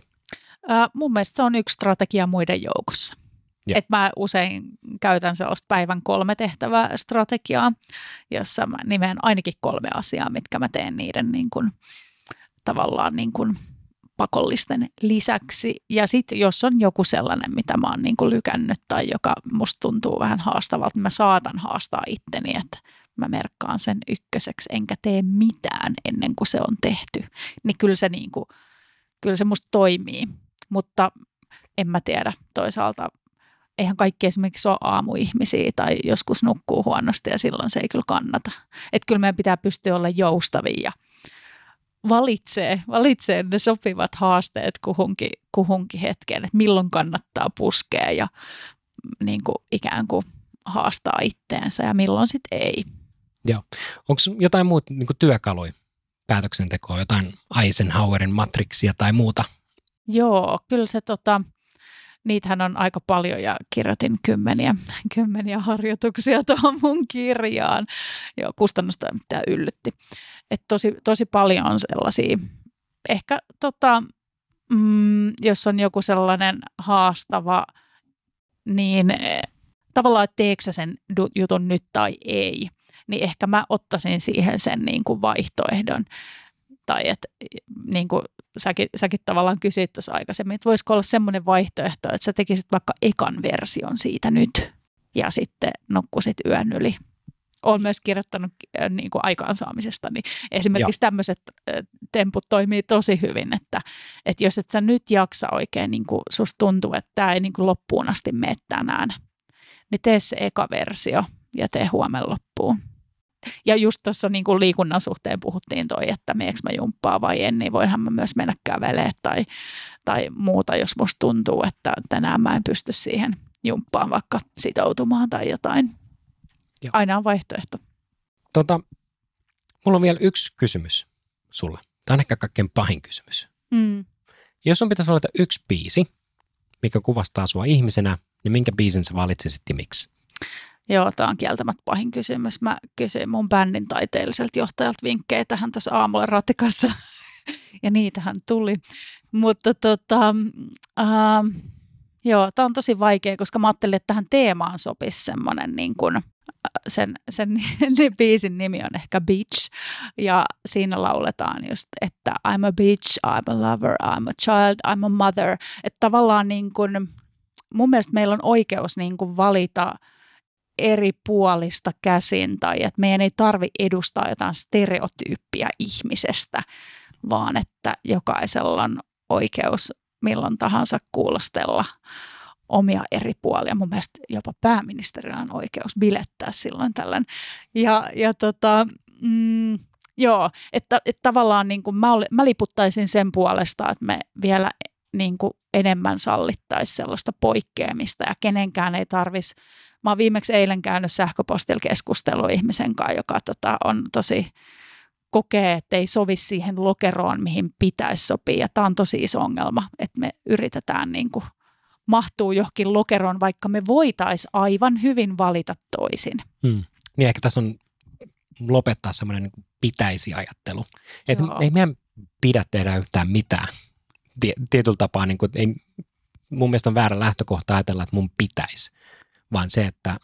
Ää, mun mielestä se on yksi strategia muiden joukossa. Et mä usein käytän sellaista päivän kolme tehtävää strategiaa, jossa mä nimeän ainakin kolme asiaa, mitkä mä teen niiden niin kuin, tavallaan niin kuin pakollisten lisäksi. Ja sitten jos on joku sellainen, mitä mä oon niin kuin lykännyt tai joka musta tuntuu vähän haastavalta, niin mä saatan haastaa itteni, että mä merkkaan sen ykköseksi, enkä tee mitään ennen kuin se on tehty. Niin kyllä se, niin kuin, kyllä se musta toimii, mutta en mä tiedä toisaalta. Eihän kaikki esimerkiksi ole aamuihmisiä tai joskus nukkuu huonosti ja silloin se ei kyllä kannata. Että kyllä meidän pitää pystyä olla joustavia ja valitsee, valitsee ne sopivat haasteet kuhunkin, kuhunkin hetkeen, että milloin kannattaa puskea ja niin kuin ikään kuin haastaa itteensä ja milloin sitten ei. Onko jotain muuta niin työkaluja päätöksentekoa, jotain Eisenhowerin matriksia tai muuta? Joo, kyllä se tota, niitähän on aika paljon ja kirjoitin kymmeniä, *laughs* kymmeniä harjoituksia tuohon mun kirjaan. Joo, kustannustoimittaja yllytti. Et tosi, tosi paljon on sellaisia, ehkä tota, mm, jos on joku sellainen haastava, niin eh, tavallaan, että teekö sä sen jutun nyt tai ei, niin ehkä mä ottaisin siihen sen niin kuin vaihtoehdon. Tai että niin kuin säkin, säkin tavallaan kysyit tuossa aikaisemmin, että voisiko olla semmoinen vaihtoehto, että sä tekisit vaikka ekan version siitä nyt ja sitten nukkusit yön yli olen myös kirjoittanut äh, niin kuin aikaansaamisesta, niin esimerkiksi Joo. tämmöiset äh, temput toimii tosi hyvin, että, että jos et sä nyt jaksa oikein, niin kuin susta tuntuu, että tämä ei niin kuin loppuun asti mene tänään, niin tee se eka versio ja tee huomenna loppuun. Ja just tuossa niin kuin liikunnan suhteen puhuttiin toi, että meneekö mä jumppaa vai en, niin voinhan mä myös mennä kävelemään tai, tai muuta, jos musta tuntuu, että tänään mä en pysty siihen jumppaan vaikka sitoutumaan tai jotain. Joo. Aina on vaihtoehto. Tota, mulla on vielä yksi kysymys sulle. Tämä on ehkä kaikkein pahin kysymys. Mm. Jos sun pitäisi valita yksi biisi, mikä kuvastaa sua ihmisenä, niin minkä biisin sä valitsisit ja miksi? Joo, tämä on kieltämättä pahin kysymys. Mä kysyin mun bändin taiteelliselta johtajalta vinkkejä tähän tuossa aamulla ratikassa, *laughs* ja niitähän tuli. Mutta tota, äh, joo, tämä on tosi vaikea, koska mä ajattelin, että tähän teemaan sopisi semmoinen niin kuin sen, sen *laughs* biisin nimi on ehkä Beach, ja siinä lauletaan just, että I'm a bitch, I'm a lover, I'm a child, I'm a mother. Että tavallaan niin kuin, mun mielestä meillä on oikeus niin kuin valita eri puolista käsin, tai että meidän ei tarvi edustaa jotain stereotyyppiä ihmisestä, vaan että jokaisella on oikeus milloin tahansa kuulostella omia eri puolia. Mun mielestä jopa pääministerillä on oikeus bilettää silloin tällöin. Ja, ja tota, mm, joo, että, että tavallaan niin kuin mä, oli, mä liputtaisin sen puolesta, että me vielä niin kuin enemmän sallittaisi sellaista poikkeamista ja kenenkään ei tarvitsisi Mä oon viimeksi eilen käynyt sähköpostilla keskustelua ihmisen kanssa, joka tota, on tosi kokee, että ei sovi siihen lokeroon, mihin pitäisi sopia. Tämä on tosi iso ongelma, että me yritetään niin kuin mahtuu johonkin lokeroon, vaikka me voitaisiin aivan hyvin valita toisin. Hmm. Niin ehkä tässä on lopettaa semmoinen niin pitäisi ajattelu. Että ei meidän pidä tehdä yhtään mitään. Tietyllä tapaa niin kuin, ei, mun mielestä on väärä lähtökohta ajatella, että mun pitäisi, vaan se, että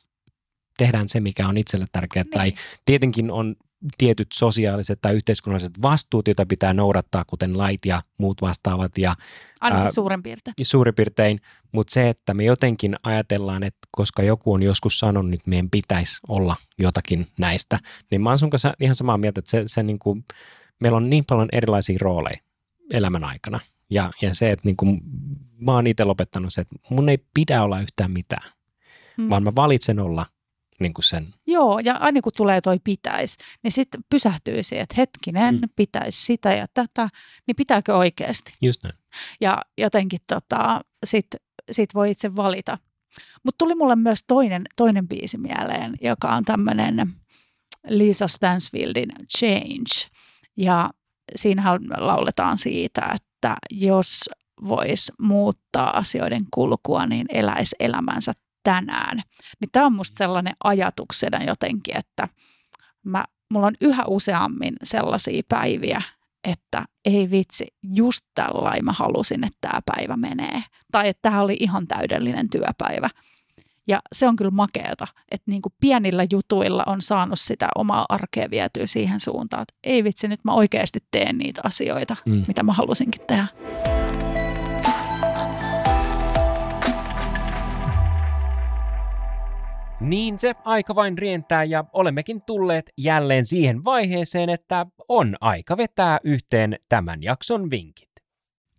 tehdään se, mikä on itselle tärkeää. Niin. Tai tietenkin on tietyt sosiaaliset tai yhteiskunnalliset vastuut, joita pitää noudattaa, kuten lait ja muut vastaavat. Ja, Ainakin suurin piirtein. Suurin piirtein, mutta se, että me jotenkin ajatellaan, että koska joku on joskus sanonut, että meidän pitäisi olla jotakin näistä, niin mä oon sun kanssa ihan samaa mieltä, että se, se niin kuin, meillä on niin paljon erilaisia rooleja elämän aikana. Ja, ja se, että niin kuin, mä oon itse lopettanut se, että mun ei pidä olla yhtään mitään, hmm. vaan mä valitsen olla niin kuin sen. Joo, ja aina kun tulee toi pitäisi, niin sitten pysähtyy siihen, että hetkinen, mm. pitäisi sitä ja tätä, niin pitääkö oikeasti? Just näin. Ja jotenkin tota, sitten sit voi itse valita. Mutta tuli mulle myös toinen, toinen biisi mieleen, joka on tämmöinen Lisa Stansfieldin Change. Ja siinähän lauletaan siitä, että jos voisi muuttaa asioiden kulkua, niin eläisi elämänsä tänään. Niin tämä on musta sellainen ajatuksena jotenkin, että mä, mulla on yhä useammin sellaisia päiviä, että ei vitsi, just tällainen mä halusin, että tämä päivä menee. Tai että tämä oli ihan täydellinen työpäivä. Ja se on kyllä makeata, että niin kuin pienillä jutuilla on saanut sitä omaa arkea vietyä siihen suuntaan, että ei vitsi, nyt mä oikeasti teen niitä asioita, mm. mitä mä halusinkin tehdä. Niin se aika vain rientää ja olemmekin tulleet jälleen siihen vaiheeseen, että on aika vetää yhteen tämän jakson vinkit.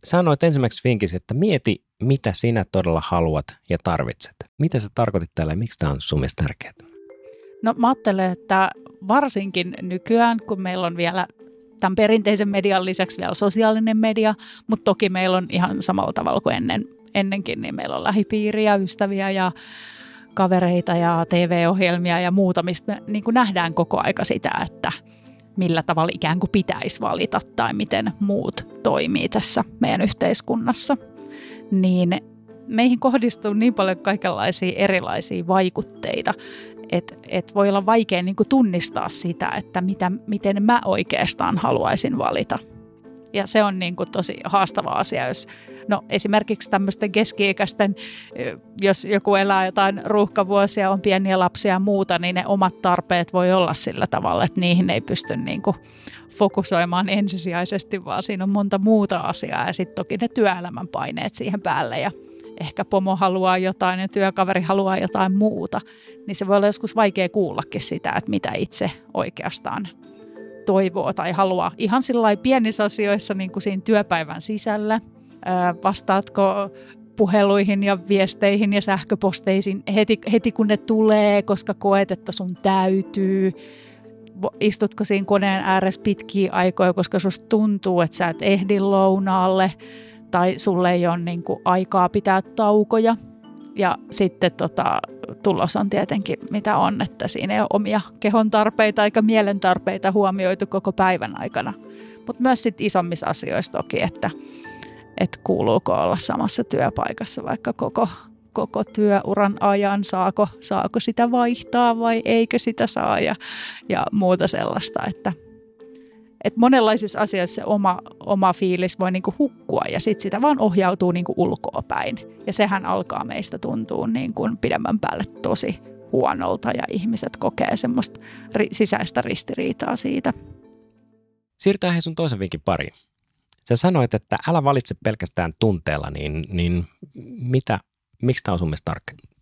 Sanoit ensimmäiseksi vinkisi, että mieti, mitä sinä todella haluat ja tarvitset. Mitä sä tarkoitit täällä ja miksi tämä on sun mielestä tärkeää? No mä ajattelen, että varsinkin nykyään, kun meillä on vielä tämän perinteisen median lisäksi vielä sosiaalinen media, mutta toki meillä on ihan samalla tavalla kuin ennen, ennenkin, niin meillä on lähipiiriä, ystäviä ja kavereita ja TV-ohjelmia ja muuta, mistä me niin kuin nähdään koko aika sitä, että millä tavalla ikään kuin pitäisi valita tai miten muut toimii tässä meidän yhteiskunnassa. Niin meihin kohdistuu niin paljon kaikenlaisia erilaisia vaikutteita, että et voi olla vaikea niin kuin tunnistaa sitä, että mitä, miten mä oikeastaan haluaisin valita. Ja se on niin kuin tosi haastava asia, jos No esimerkiksi tämmöisten keski-ikäisten, jos joku elää jotain ruuhkavuosia, on pieniä lapsia ja muuta, niin ne omat tarpeet voi olla sillä tavalla, että niihin ei pysty niin kuin fokusoimaan ensisijaisesti, vaan siinä on monta muuta asiaa ja sitten toki ne työelämän paineet siihen päälle ja ehkä pomo haluaa jotain ja työkaveri haluaa jotain muuta, niin se voi olla joskus vaikea kuullakin sitä, että mitä itse oikeastaan toivoo tai haluaa. Ihan sillä pienissä asioissa niin kuin siinä työpäivän sisällä. Vastaatko puheluihin ja viesteihin ja sähköposteisiin heti, heti kun ne tulee, koska koet, että sun täytyy. Istutko siinä koneen ääressä pitkiä aikoja, koska susta tuntuu, että sä et ehdi lounaalle tai sulle ei ole niin kuin aikaa pitää taukoja. Ja sitten tota, tulos on tietenkin mitä on, että siinä ei ole omia kehon tarpeita eikä mielen tarpeita huomioitu koko päivän aikana. Mutta myös sitten isommissa asioissa toki, että, että kuuluuko olla samassa työpaikassa vaikka koko, koko työuran ajan, saako, saako sitä vaihtaa vai eikö sitä saa ja, ja muuta sellaista, että – että monenlaisissa asioissa se oma, oma fiilis voi niinku hukkua ja sitten sitä vaan ohjautuu niinku ulkoa päin. Ja sehän alkaa meistä tuntua niinku pidemmän päälle tosi huonolta ja ihmiset kokee semmoista ri- sisäistä ristiriitaa siitä. Siirrytään he sun toisen vinkin pariin. Sä sanoit, että älä valitse pelkästään tunteella, niin, niin mitä, miksi tämä on sun mielestä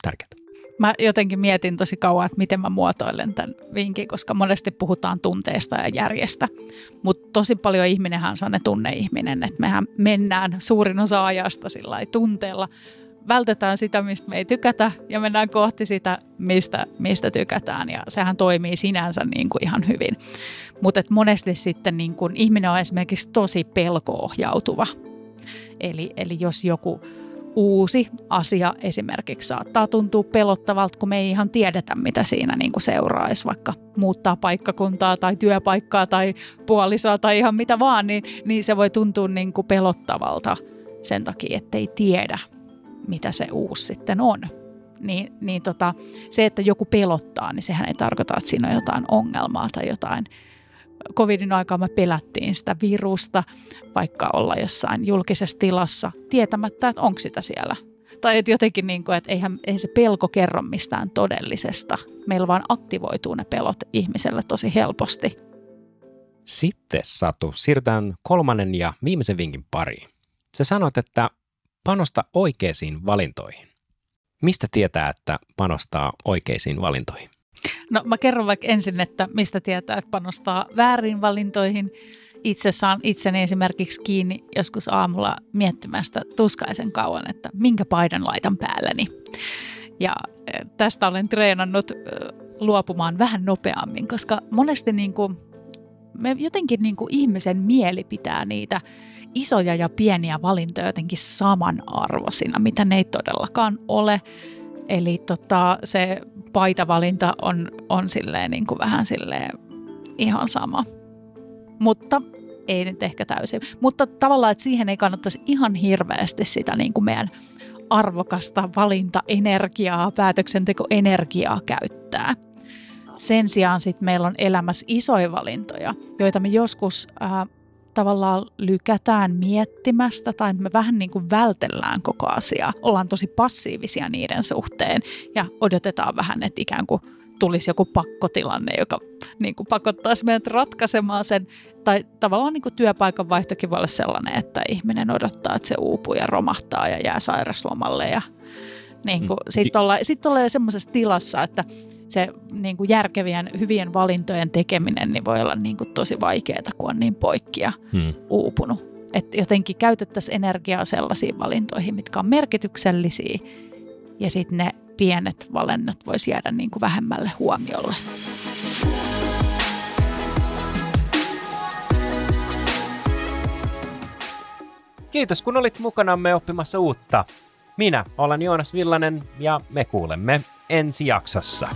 tärkeää? Mä jotenkin mietin tosi kauan, että miten mä muotoilen tämän vinkin, koska monesti puhutaan tunteesta ja järjestä. Mutta tosi paljon ihminenhän on ne tunneihminen, että mehän mennään suurin osa ajasta sillä tunteella. Vältetään sitä, mistä me ei tykätä ja mennään kohti sitä, mistä, mistä tykätään ja sehän toimii sinänsä niin kuin ihan hyvin. Mutta monesti sitten niin kuin ihminen on esimerkiksi tosi pelkoohjautuva. Eli, eli jos joku uusi asia esimerkiksi saattaa tuntua pelottavalta, kun me ei ihan tiedetä, mitä siinä niin kuin seuraisi, vaikka muuttaa paikkakuntaa tai työpaikkaa tai puolisoa tai ihan mitä vaan, niin, niin se voi tuntua niin pelottavalta sen takia, että ei tiedä, mitä se uusi sitten on. Niin, niin tota, se, että joku pelottaa, niin sehän ei tarkoita, että siinä on jotain ongelmaa tai jotain covidin aikaa me pelättiin sitä virusta, vaikka olla jossain julkisessa tilassa, tietämättä, että onko sitä siellä. Tai että jotenkin, niin kuin, että eihän, eihän se pelko kerro mistään todellisesta. Meillä vaan aktivoituu ne pelot ihmiselle tosi helposti. Sitten Satu, siirrytään kolmannen ja viimeisen vinkin pariin. Se sanoit, että panosta oikeisiin valintoihin. Mistä tietää, että panostaa oikeisiin valintoihin? No mä kerron vaikka ensin, että mistä tietää, että panostaa väärin valintoihin. Itse saan itseni esimerkiksi kiinni joskus aamulla miettimästä tuskaisen kauan, että minkä paidan laitan päälläni. Ja e, tästä olen treenannut e, luopumaan vähän nopeammin, koska monesti niin kuin, me jotenkin niin kuin ihmisen mieli pitää niitä isoja ja pieniä valintoja jotenkin samanarvoisina, mitä ne ei todellakaan ole. Eli tota, se paitavalinta on, on silleen niin kuin vähän silleen ihan sama. Mutta ei nyt ehkä täysin. Mutta tavallaan, että siihen ei kannattaisi ihan hirveästi sitä niin kuin meidän arvokasta valintaenergiaa, päätöksentekoenergiaa käyttää. Sen sijaan sitten meillä on elämässä isoja valintoja, joita me joskus äh, tavallaan lykätään miettimästä tai me vähän niin kuin vältellään koko asiaa. Ollaan tosi passiivisia niiden suhteen ja odotetaan vähän, että ikään kuin tulisi joku pakkotilanne, joka niin kuin pakottaisi meidät ratkaisemaan sen. Tai tavallaan niin kuin työpaikan vaihtokin voi olla sellainen, että ihminen odottaa, että se uupuu ja romahtaa ja jää sairaslomalle. Ja niin kuin, mm. sitten ollaan, sit ollaan semmoisessa tilassa, että se niin kuin järkevien, hyvien valintojen tekeminen niin voi olla niin kuin tosi vaikeaa, kun on niin poikkia hmm. uupunut. Että jotenkin käytettäisiin energiaa sellaisiin valintoihin, mitkä on merkityksellisiä, ja sitten ne pienet valinnat voisi jäädä niin kuin vähemmälle huomiolle. Kiitos kun olit mukanamme oppimassa uutta. Minä olen Joonas Villanen ja me kuulemme ensi jaksossa.